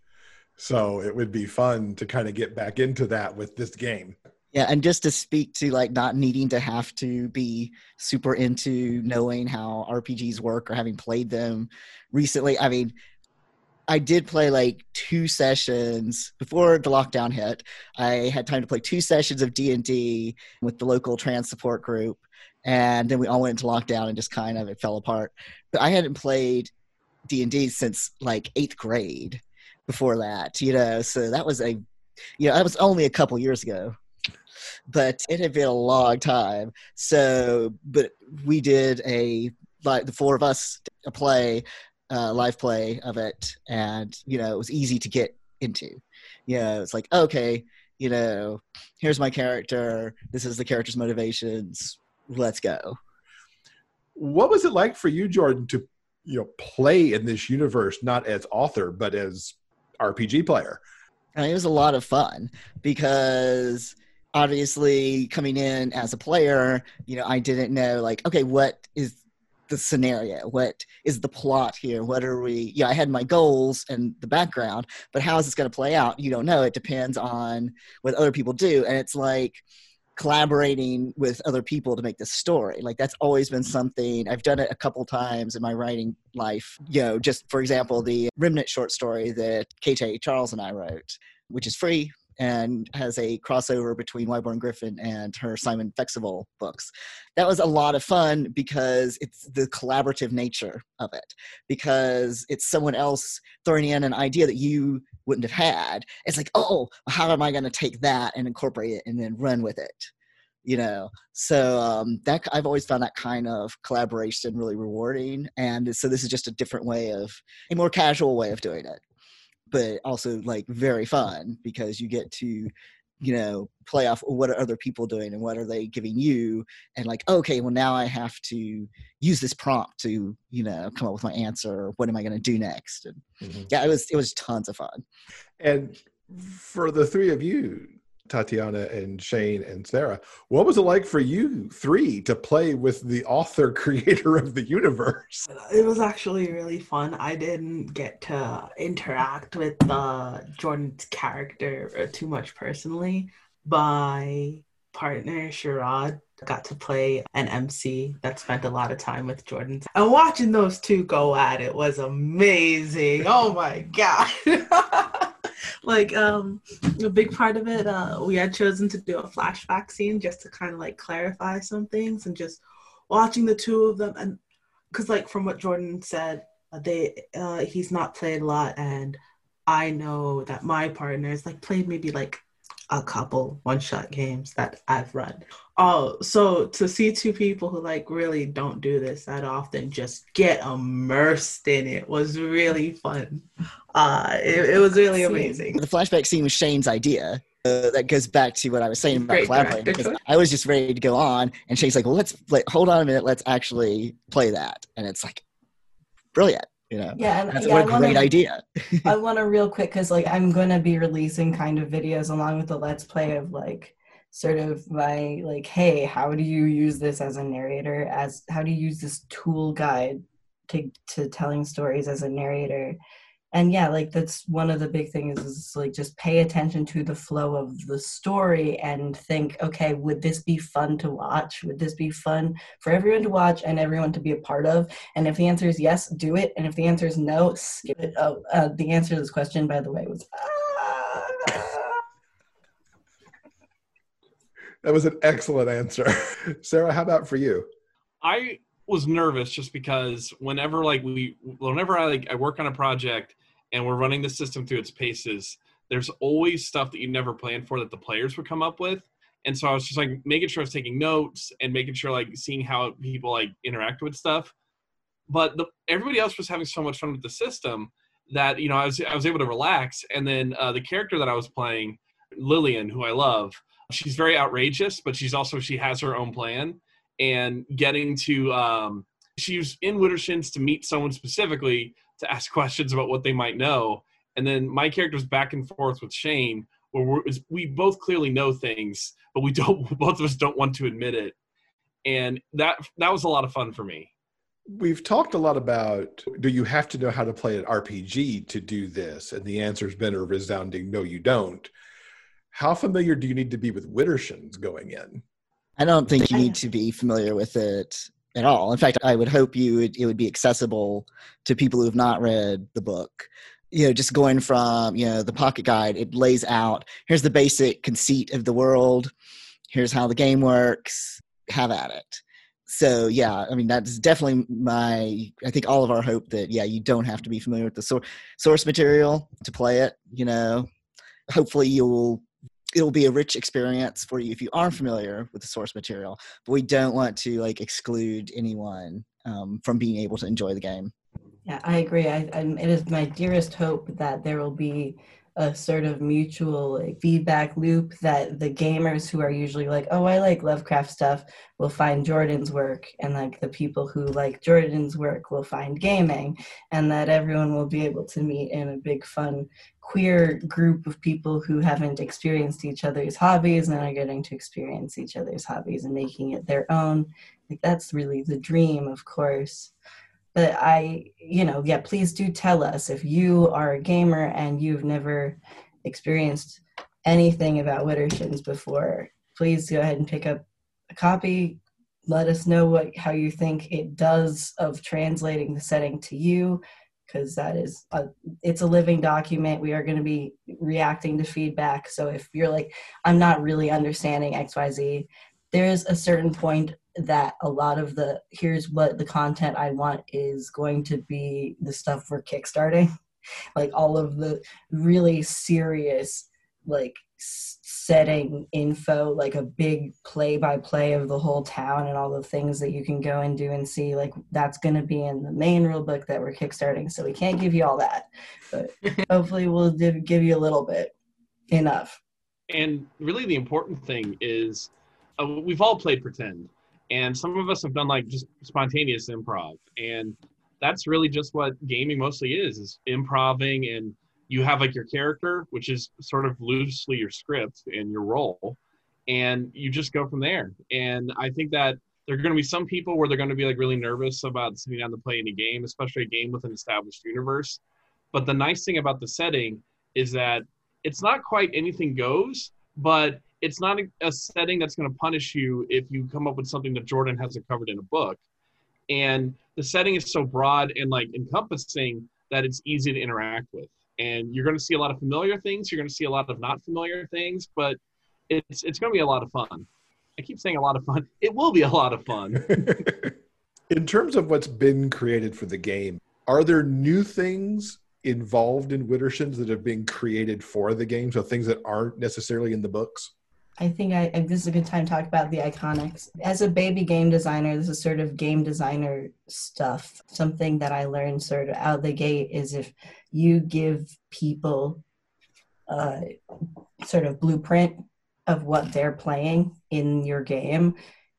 So it would be fun to kind of get back into that with this game. Yeah, and just to speak to like not needing to have to be super into knowing how RPGs work or having played them recently. I mean, I did play like two sessions before the lockdown hit. I had time to play two sessions of D and D with the local trans support group, and then we all went into lockdown and just kind of it fell apart. But I hadn't played D and D since like eighth grade before that, you know. So that was a, you know, that was only a couple years ago but it had been a long time. So, but we did a like the four of us a play, uh, live play of it, and you know it was easy to get into. You know, it's like okay, you know, here's my character. This is the character's motivations. Let's go. What was it like for you, Jordan, to you know play in this universe, not as author but as RPG player? Mean, it was a lot of fun because obviously coming in as a player, you know, I didn't know like, okay, what is the scenario? What is the plot here? What are we? Yeah, I had my goals and the background, but how is this going to play out? You don't know. It depends on what other people do, and it's like collaborating with other people to make this story. Like that's always been something I've done it a couple times in my writing life. You know, just for example, the Remnant short story that KJ Charles and I wrote, which is free and has a crossover between Whyborne Griffin and her Simon Feximal books. That was a lot of fun because it's the collaborative nature of it, because it's someone else throwing in an idea that you wouldn't have had. It's like, oh, how am I going to take that and incorporate it and then run with it? You know, so um, that I've always found that kind of collaboration really rewarding, and so this is just a different way of a more casual way of doing it but also like very fun because you get to you know play off what are other people doing and what are they giving you and like okay well now i have to use this prompt to you know come up with my answer what am i going to do next and mm-hmm. yeah it was it was tons of fun and for the three of you Tatiana and Shane and Sarah. What was it like for you three to play with the author *laughs* creator of the universe? It was actually really fun. I didn't get to interact with uh, Jordan's character uh, too much personally. My partner, Sherrod, got to play an MC that spent a lot of time with Jordan. And watching those two go at it was amazing. Oh my God. *laughs* like um a big part of it uh we had chosen to do a flashback scene just to kind of like clarify some things and just watching the two of them and because like from what jordan said uh, they uh he's not played a lot and i know that my partner partners like played maybe like a couple one shot games that I've run. Oh, so to see two people who like really don't do this that often just get immersed in it was really fun. Uh, it, it was really amazing. The flashback scene was Shane's idea. Uh, that goes back to what I was saying about collaborating. I was just ready to go on, and Shane's like, "Well, let's like hold on a minute, let's actually play that," and it's like brilliant you know yeah and, that's yeah, what a great wanna, idea i want to real quick because like i'm going to be releasing kind of videos along with the let's play of like sort of my like hey how do you use this as a narrator as how do you use this tool guide to to telling stories as a narrator? And yeah like that's one of the big things is like just pay attention to the flow of the story and think okay would this be fun to watch? Would this be fun for everyone to watch and everyone to be a part of? And if the answer is yes do it. And if the answer is no skip it. Oh uh, the answer to this question by the way was ah. That was an excellent answer *laughs* sarah how about for you i was nervous just because whenever like we whenever I like I work on a project and we're running the system through its paces, there's always stuff that you never planned for that the players would come up with. And so I was just like making sure I was taking notes and making sure like seeing how people like interact with stuff. But the, everybody else was having so much fun with the system that you know I was I was able to relax. And then uh, the character that I was playing, Lillian, who I love, she's very outrageous, but she's also she has her own plan and getting to um, she was in Widdershins to meet someone specifically to ask *laughs* questions about what they might know, and then my character's back and forth with Shane, where we both clearly know things, but we *laughs* don't both of us don't want to admit it, and that that was a lot of fun for me. We've talked a lot about do you have to know how to play an RPG to do this? And the answer's been a resounding no, you don't. How familiar do you need to be with Widdershins going in? I don't think you need to be familiar with it at all. In fact, I would hope you would, it would be accessible to people who have not read the book. You know, just going from you know the pocket guide, it lays out here's the basic conceit of the world, here's how the game works. Have at it. So yeah, I mean that's definitely my. I think all of our hope that yeah, you don't have to be familiar with the source source material to play it. You know, hopefully you'll it'll be a rich experience for you if you aren't familiar with the source material but we don't want to like exclude anyone um, from being able to enjoy the game Yeah, I agree. I, it is my dearest hope that there will be a sort of mutual like, feedback loop that the gamers who are usually like, oh, I like Lovecraft stuff, will find Jordan's work, and like the people who like Jordan's work will find gaming, and that everyone will be able to meet in a big, fun, queer group of people who haven't experienced each other's hobbies and are getting to experience each other's hobbies and making it their own. Like that's really the dream, of course but I, you know, yeah, please do tell us if you are a gamer and you've never experienced anything about Widdershins before. Please go ahead and pick up a copy. Let us know what how you think it does of translating the setting to you, because that is a, it's a living document. We are going to be reacting to feedback. So if you're like, I'm not really understanding X Y Z, there is a certain point that a lot of the here's what the content I want is going to be the stuff we're kickstarting, *laughs* like all of the really serious like setting info, like a big play by play of the whole town and all the things that you can go and do and see. Like that's going to be in the main rule book that we're kickstarting. So we can't give you all that, but *laughs* hopefully we'll give you a little bit enough. And really, the important thing is uh, we've all played pretend and some of us have done like just spontaneous improv. And that's really just what gaming mostly is is improving and you have like your character which is sort of loosely your script and your role and you just go from there. And i think that there are going to be some people where they're going to be like really nervous about sitting down to play any game especially a game with an established universe. But the nice thing about the setting is that it's not quite anything goes but it's not a, a setting that's going to punish you if you come up with something that Jordan hasn't covered in a book. And the setting is so broad and like encompassing that it's easy to interact with. And you're going to see a lot of familiar things. You're going to see a lot of not familiar things, but it's it's going to be a lot of fun. I keep saying a lot of fun. *laughs* It will be a lot of fun. *laughs* in terms of what's been created for the game, are there new things involved in Widdershins that have been created for the game? So things that aren't necessarily in the books? I think I, this is a good time to talk about the iconics. As a baby game designer, this is sort of game designer stuff. Something that I learned sort of out of the gate is if you give people a sort of blueprint of what they're playing in your game,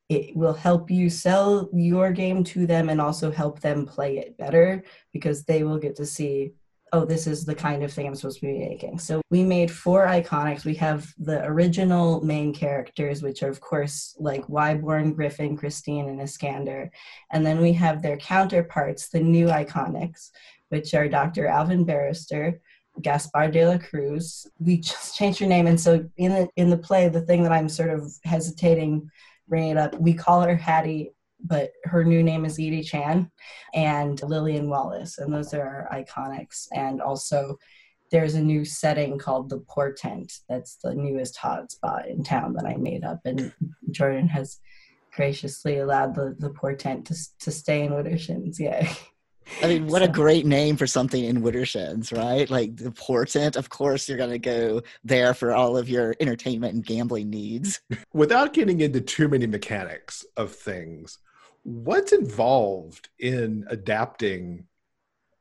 it will help you sell your game to them and also help them play it better because they will get to see oh, this is the kind of thing I'm supposed to be making. So we made four iconics. We have the original main characters, which are, of course, like Whyborne, Griffin, Christine, and Iskander. And then we have their counterparts, the new iconics, which are Dr. Alvin Barrister, Gaspar de la Cruz. We just *laughs* changed your name. And so in the, in the play, the thing that I'm sort of hesitating bringing it up, we call her Hattie but her new name is Edie Chan and Lillian Wallace, and those are our iconics. And also, there's a new setting called the Portent. That's the newest hotspot in town that I made up, and Jordan has graciously allowed the the Portent to to stay in Widdershins. Yay. I mean, what so. a great name for something in Widdershins, right? Like the Portent. Of course, you're going to go there for all of your entertainment and gambling needs. Without getting into too many mechanics of things, what's involved in adapting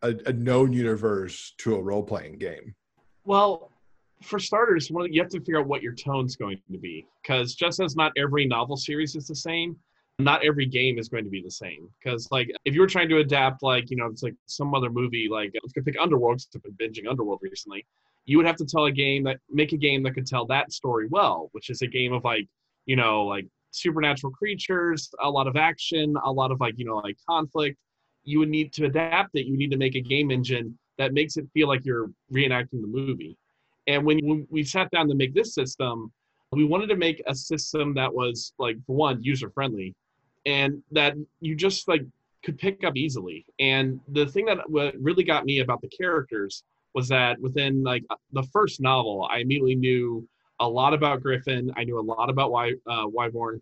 a, a known universe to a role playing game? Well, for starters, you have to figure out what your tone's going to be. Because just as not every novel series is the same, not every game is going to be the same. Because like if you were trying to adapt like you know it's like some other movie like let's pick Underworld. I've been binging Underworld recently. You would have to tell a game that make a game that could tell that story well, which is a game of like you know like supernatural creatures, a lot of action, a lot of like, you know, like conflict. You would need to adapt it. You need to make a game engine that makes it feel like you're reenacting the movie. And when, we sat down to make this system, we wanted to make a system that was like for one user friendly and that you just like could pick up easily. And the thing that really got me about the characters was that within like the first novel, I immediately knew a lot about Griffin. I knew a lot about Wy, uh, Whyborne,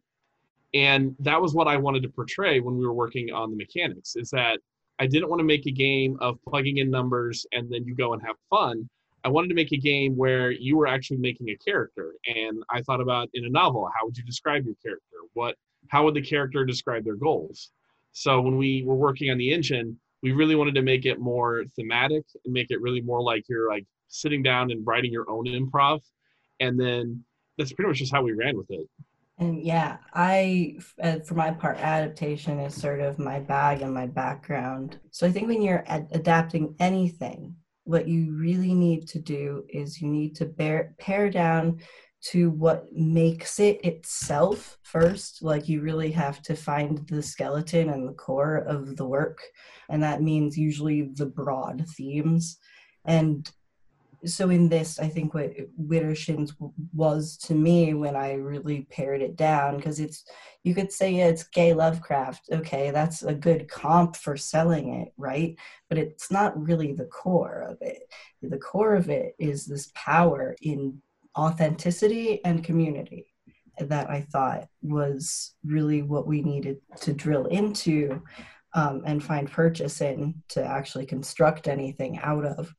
and that was what I wanted to portray when we were working on the mechanics. Is that I didn't want to make a game of plugging in numbers and then you go and have fun. I wanted to make a game where you were actually making a character. And I thought about in a novel, how would you describe your character? What how would the character describe their goals? So when we were working on the engine, we really wanted to make it more thematic and make it really more like you're like sitting down and writing your own improv. And then that's pretty much just how we ran with it. And yeah, I, for my part, adaptation is sort of my bag and my background. So I think when you're ad- adapting anything, what you really need to do is you need to bear, pare down to what makes it itself first. Like you really have to find the skeleton and the core of the work. And that means usually the broad themes. And so in this, I think what Widdershins was to me when I really pared it down, because it's, you could say it's gay Lovecraft. Okay, that's a good comp for selling it, right? But it's not really the core of it. The core of it is this power in authenticity and community that I thought was really what we needed to drill into um, and find purchase in to actually construct anything out of.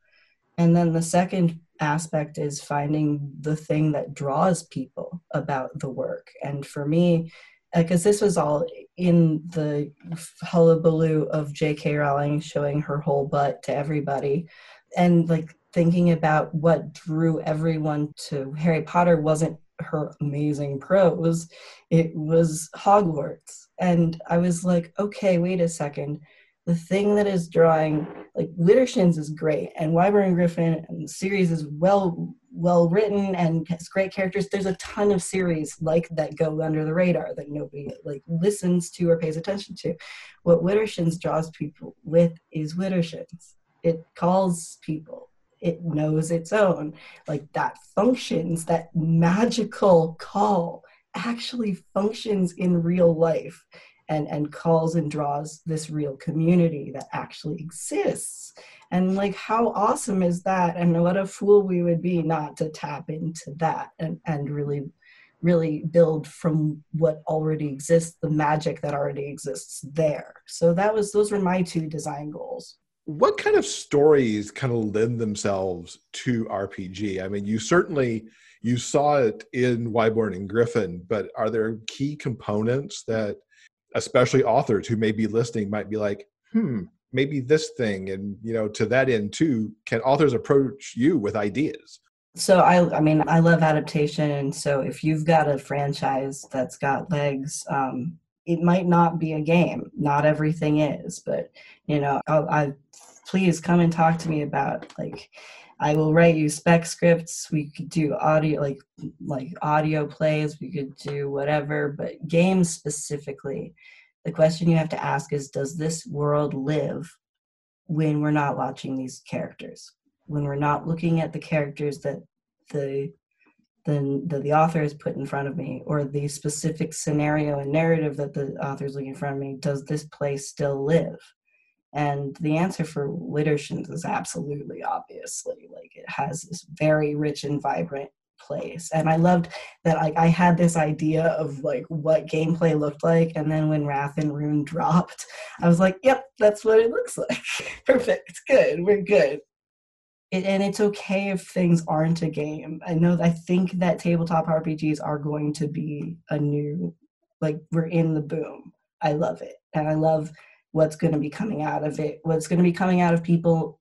And then the second aspect is finding the thing that draws people about the work. And for me, because uh, this was all in the hullabaloo of J.K. Rowling showing her whole butt to everybody, and like thinking about what drew everyone to Harry Potter wasn't her amazing prose, it was Hogwarts. And I was like, okay, wait a second the thing that is drawing like Widdershins is great and Whyborne and Griffin and the series is well well written and has great characters. There's a ton of series like that go under the radar that nobody like listens to or pays attention to. What Widdershins draws people with is Widdershins. It calls people. It knows its own. Like that functions, that magical call actually functions in real life and and calls and draws this real community that actually exists. And like how awesome is that? And what a fool we would be not to tap into that and and really really build from what already exists the magic that already exists there. So that was those were my two design goals. What kind of stories kind of lend themselves to rpg i mean you certainly you saw it in whyborne and griffin but are there key components that especially authors who may be listening might be like, hmm, maybe this thing. And, you know, to that end too, can authors approach you with ideas? So I, I mean, I love adaptation, and so if you've got a franchise that's got legs, um, it might not be a game. Not everything is, but you know, I'll, I please come and talk to me about like I will write you spec scripts. We could do audio, like like audio plays. We could do whatever, but games specifically. The question you have to ask is, does this world live when we're not watching these characters? When we're not looking at the characters that the the, the, the author has put in front of me, or the specific scenario and narrative that the author is looking in front of me, does this place still live? And the answer for Widdershins is absolutely obviously like it has this very rich and vibrant place. And I loved that like I had this idea of like what gameplay looked like. And then when Wrath and Rune dropped, I was like, yep, that's what it looks *laughs* like. Perfect. Good. We're good. It, and it's okay if things aren't a game. I know I think that tabletop RPGs are going to be a new like we're in the boom. I love it. And I love what's going to be coming out of it, what's going to be coming out of people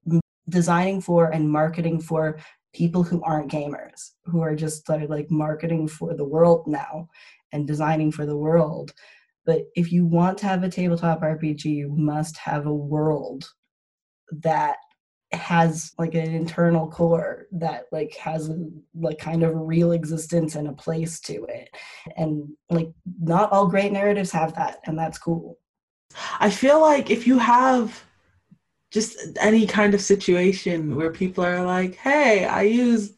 designing for and marketing for people who aren't gamers, who are just like marketing for the world now and designing for the world. But if you want to have a tabletop RPG, you must have a world that has like an internal core that like has a, like kind of a real existence and a place to it and like not all great narratives have that and that's cool I feel like if you have just any kind of situation where people are like, hey, I use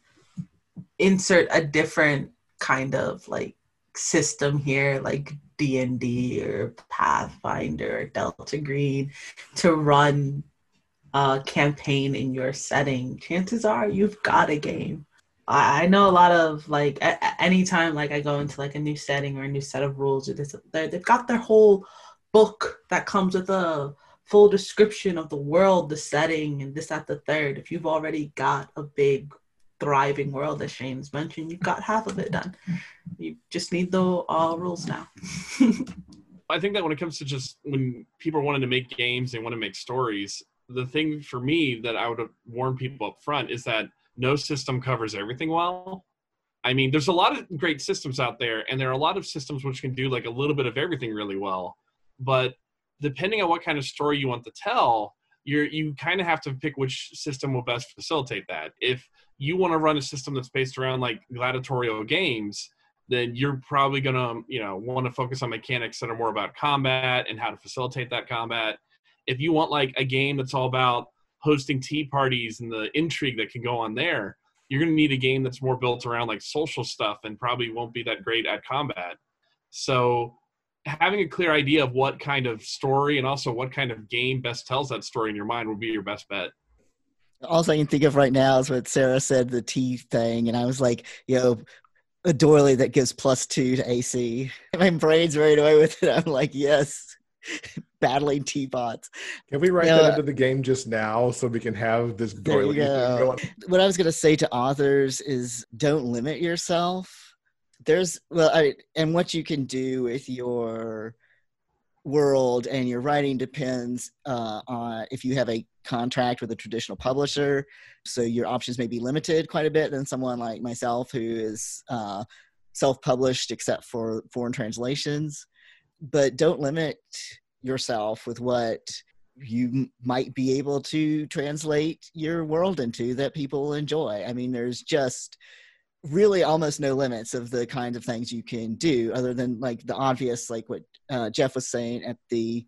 insert a different kind of like system here, like D and D or Pathfinder or Delta Green, to run a campaign in your setting, chances are you've got a game. I, know a lot of like anytime like I go into like a new setting or a new set of rules or this, they've got their whole book that comes with a full description of the world, the setting, and this, at the third. If you've already got a big, thriving world, as Shane's mentioned, you've got half of it done. You just need the uh, rules now. *laughs* I think that when it comes to just when people are wanting to make games, they want to make stories. The thing for me that I would warn people up front is that no system covers everything well. I mean, there's a lot of great systems out there, and there are a lot of systems which can do like a little bit of everything really well. But depending on what kind of story you want to tell, you're you kind of have to pick which system will best facilitate that. If you want to run a system that's based around like gladiatorial games, then you're probably gonna um, you know want to focus on mechanics that are more about combat and how to facilitate that combat. If you want like a game that's all about hosting tea parties and the intrigue that can go on there, you're gonna need a game that's more built around like social stuff and probably won't be that great at combat. So having a clear idea of what kind of story and also what kind of game best tells that story in your mind would be your best bet. All I can think of right now is what Sarah said, the T thing, and I was like, you know, a doily that gives plus two to AC. *laughs* My brain's right away with it. I'm like, yes, *laughs* battling teapots. Can we write Yeah. that uh, into the game just now so we can have this doily thing go. going? What I was going to say to authors is don't limit yourself. There's, well, I, and what you can do with your world and your writing depends uh, on if you have a contract with a traditional publisher. So your options may be limited quite a bit than someone like myself who is uh, self published except for foreign translations. But don't limit yourself with what you might be able to translate your world into that people enjoy. I mean, there's just really almost no limits of the kinds of things you can do other than like the obvious like what uh, jeff was saying at the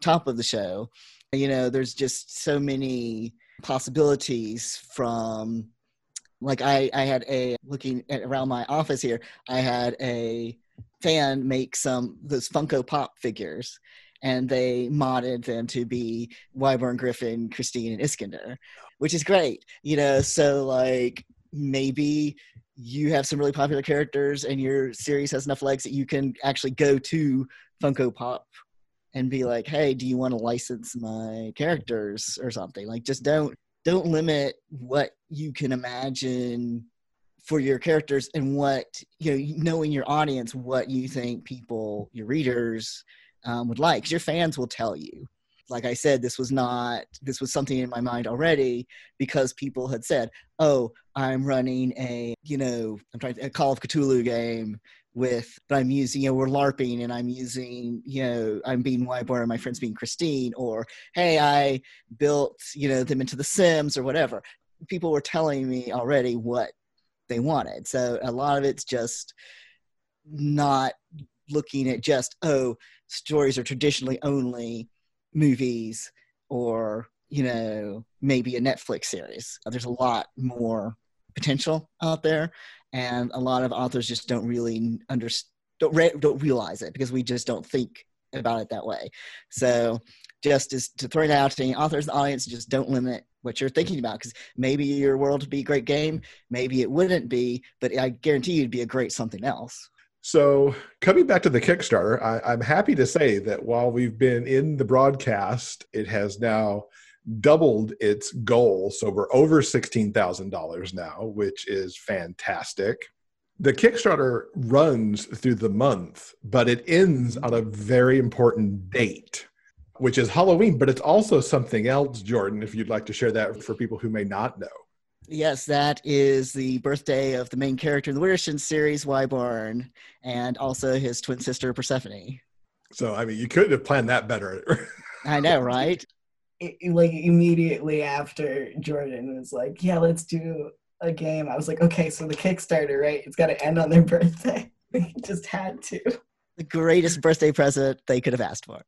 top of the show. You know there's just so many possibilities from like i i had a looking at around my office here i had a fan make some those funko pop figures and they modded them to be Whyborne griffin christine and iskander which is great. You know so like maybe you have some really popular characters and your series has enough legs that you can actually go to Funko Pop and be like, "Hey, do you want to license my characters or something?" Like just don't don't limit what you can imagine for your characters and what you know knowing your audience what you think people your readers um, would like your fans will tell you like i said this was not this was something in my mind already because people had said oh i'm running a you know i'm trying a call of cthulhu game with but i'm using you know we're larping and i'm using you know i'm being whyborne and my friend's being christine or hey i built you know them into the sims or whatever. People were telling me already what they wanted. So a lot of it's just not looking at just oh stories are traditionally only movies or you know maybe a netflix series. Uh, there's a lot more potential out there and a lot of authors just don't really understand don't, re- don't realize it because we just don't think about it that way. So just as to throw it out to any authors and audience just don't limit what you're thinking about because maybe your world would be a great game maybe it wouldn't be but i guarantee you it'd be a great something else So, coming back to the Kickstarter, I, I'm happy to say that while we've been in the broadcast, it has now doubled its goal. So, we're over $16,000 now, which is fantastic. The Kickstarter runs through the month, but it ends on a very important date, which is Halloween. But it's also something else, Jordan, if you'd like to share that for people who may not know. Yes, that is the birthday of the main character in the Widdershins series, Whyborne, and also his twin sister, Persephone. So, I mean, you couldn't have planned that better. *laughs* I know, right? it- it- like immediately after Jordan was like, "Yeah, let's do a game." I was like, "Okay, so the Kickstarter, right? It's got to end on their *laughs* birthday." We just had to. The greatest birthday present they could have asked for.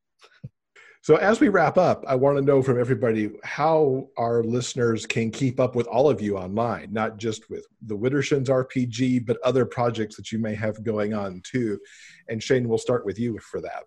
So, as we wrap up, I want to know from everybody how our listeners can keep up with all of you online, not just with the Widdershins RPG, but other projects that you may have going on too. And Shane, we'll start with you for that.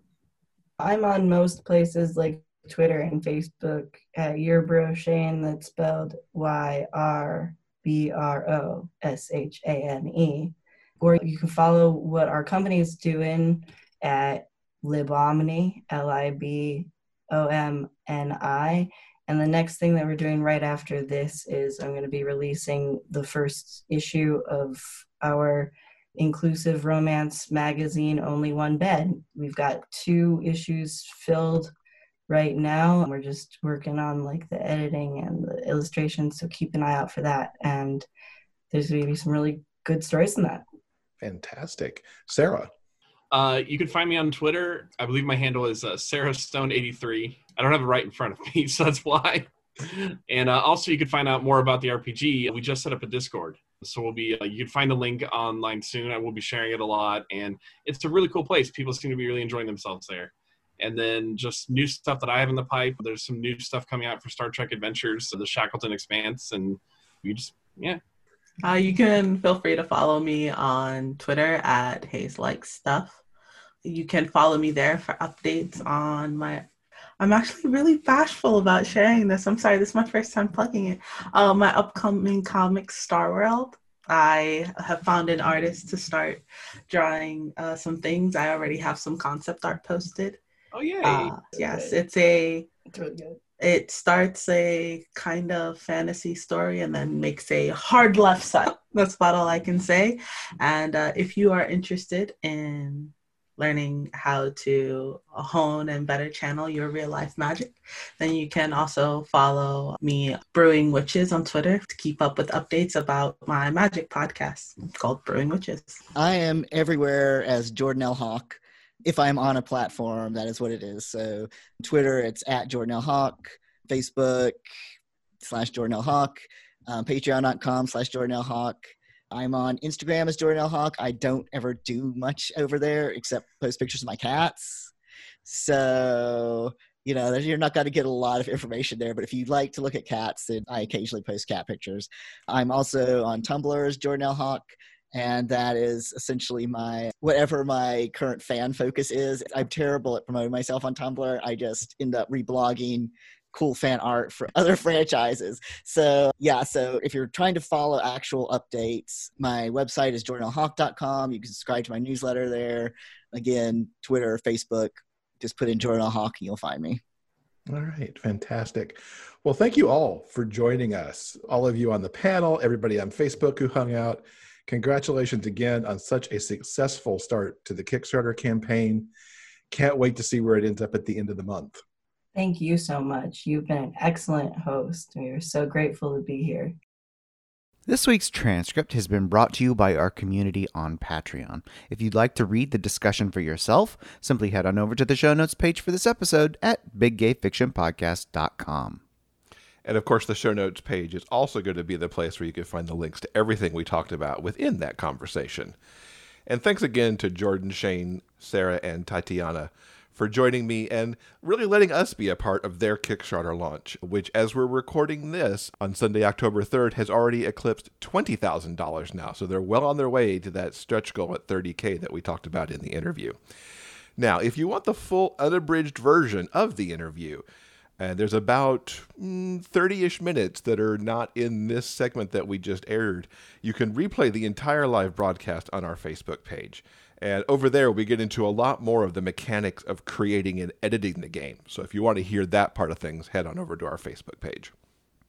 I'm on most places like Twitter and Facebook at Yrbro Shane. That's spelled Y R B R O S H A N E. Or you can follow what our company is doing at Libomni, L I B O M N I. And the next thing that we're doing right after this is I'm going to be releasing the first issue of our inclusive romance magazine, Only One Bed. We've got two issues filled right now. We're just working on like the editing and the illustrations, so keep an eye out for that. And there's going to be some really good stories in that. Fantastic. Sarah. Uh, you can find me on Twitter. I believe my handle is uh, Sarah Stone 83. I don't have it right in front of me, *laughs* so that's why. And uh, also, you can find out more about the RPG. We just set up a Discord, so we'll be. Uh, you can find the link online soon. I will be sharing it a lot, and it's a really cool place. People seem to be really enjoying themselves there. And then just new stuff that I have in the pipe. There's some new stuff coming out for Star Trek Adventures, so the Shackleton Expanse, and we just yeah. Uh, you can feel free to follow me on Twitter at Hayes Like Stuff you can follow me there for updates on my I'm actually really bashful about sharing this. I'm sorry, this is my first time plugging it. Uh, my upcoming comic, Star World. I have found an artist to start drawing uh, some things. I already have some concept art posted. Oh yeah. Uh, yes, it's a. It's really good. It starts a kind of fantasy story and then makes a hard left side. *laughs* That's about all I can say. And uh, if you are interested in learning how to hone and better channel your real life magic, then you can also follow me, Brewing Witches, on Twitter to keep up with updates about my magic podcast called Brewing Witches. I am everywhere as Jordan L. Hawk. If I'm on a platform, that is what it is. So Twitter, it's at Jordan L. Hawk. Facebook slash Jordan L. Hawk. Um, Patreon.com slash Jordan L. Hawk. I'm on Instagram as Jordan L. Hawk. I don't ever do much over there except post pictures of my cats. So, you know, you're not going to get a lot of information there. But if you'd like to look at cats, then I occasionally post cat pictures. I'm also on Tumblr as Jordan L. Hawk. And that is essentially my whatever my current fan focus is. I'm terrible at promoting myself on Tumblr. I just end up reblogging cool fan art for *laughs* other franchises. So yeah, so if you're trying to follow actual updates, my website is jordanlhawk.com. You can subscribe to my newsletter there. Again, Twitter, Facebook, just put in Jordan. Hawk and you'll find me. All right, fantastic. Well, thank you all for joining us. All of you on the panel, everybody on Facebook who hung out. Congratulations again on such a successful start to the Kickstarter campaign. Can't wait to see where it ends up at the end of the month. Thank you so much. You've been an excellent host. We are so grateful to be here. This week's transcript has been brought to you by our community on Patreon. If you'd like to read the discussion for yourself, simply head on over to the show notes page for this episode at biggayfictionpodcast.com. And of course, the show notes page is also going to be the place where you can find the links to everything we talked about within that conversation. And thanks again to Jordan, Shane, Sarah, and Tatiana for joining me and really letting us be a part of their Kickstarter launch, which, as we're recording this on Sunday, October 3rd, has already eclipsed $20,000 now. So they're well on their way to that stretch goal at 30K that we talked about in the interview. Now, if you want the full unabridged version of the interview, and there's about 30 mm, ish minutes that are not in this segment that we just aired. You can replay the entire live broadcast on our Facebook page. And over there, we get into a lot more of the mechanics of creating and editing the game. So if you want to hear that part of things, head on over to our Facebook page.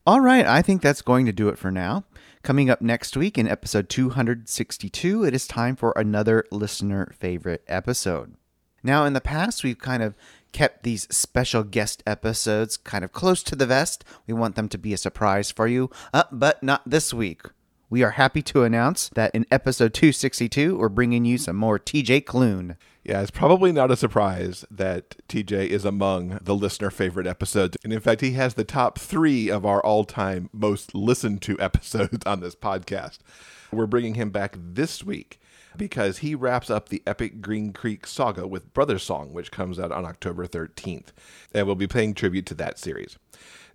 All right, I think that's going to do it for now. Coming up next week in episode 262, it is time for another listener favorite episode. Now, in the past, we've kind of kept these special guest episodes kind of close to the vest. We want them to be a surprise for you, uh, but not this week we are happy to announce that in episode 262, we're bringing you some more TJ Klune. Yeah, it's probably not a surprise that TJ is among the listener favorite episodes. And in fact, he has the top three of our all time most listened to *laughs* episodes on this podcast. We're bringing him back this week because he wraps up the epic Green Creek saga with Brothersong, which comes out on October 13th. And we'll be paying tribute to that series.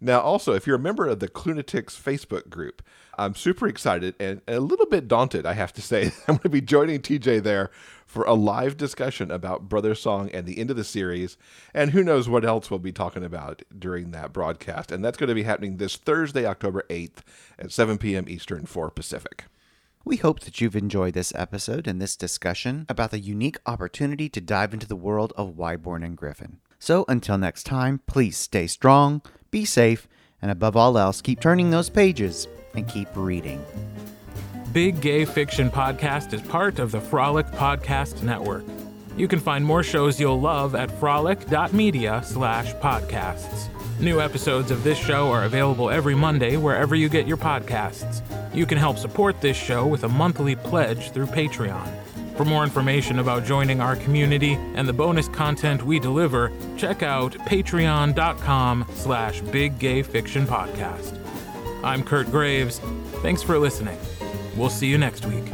Now, also, if you're a member of the Klunatics Facebook group, I'm super excited and a little bit daunted, I have to say. *laughs* I'm going to be joining TJ there for a live discussion about Brothersong and the end of the series, and who knows what else we'll be talking about during that broadcast. And that's going to be happening this Thursday, October 8th at 7 p.m. Eastern, 4 Pacific. We hope that you've enjoyed this episode and this discussion about the unique opportunity to dive into the world of Whyborne and Griffin. So until next time, please stay strong, be safe, and above all else, keep turning those pages and keep reading. Big Gay Fiction Podcast is part of the Frolic Podcast Network. You can find more shows you'll love at frolic.media slash podcasts. New episodes of this show are available every Monday wherever you get your podcasts. You can help support this show with a monthly pledge through Patreon. For more information about joining our community and the bonus content we deliver, check out patreon.com slash biggayfictionpodcast. I'm Kurt Graves. Thanks for listening. We'll see you next week.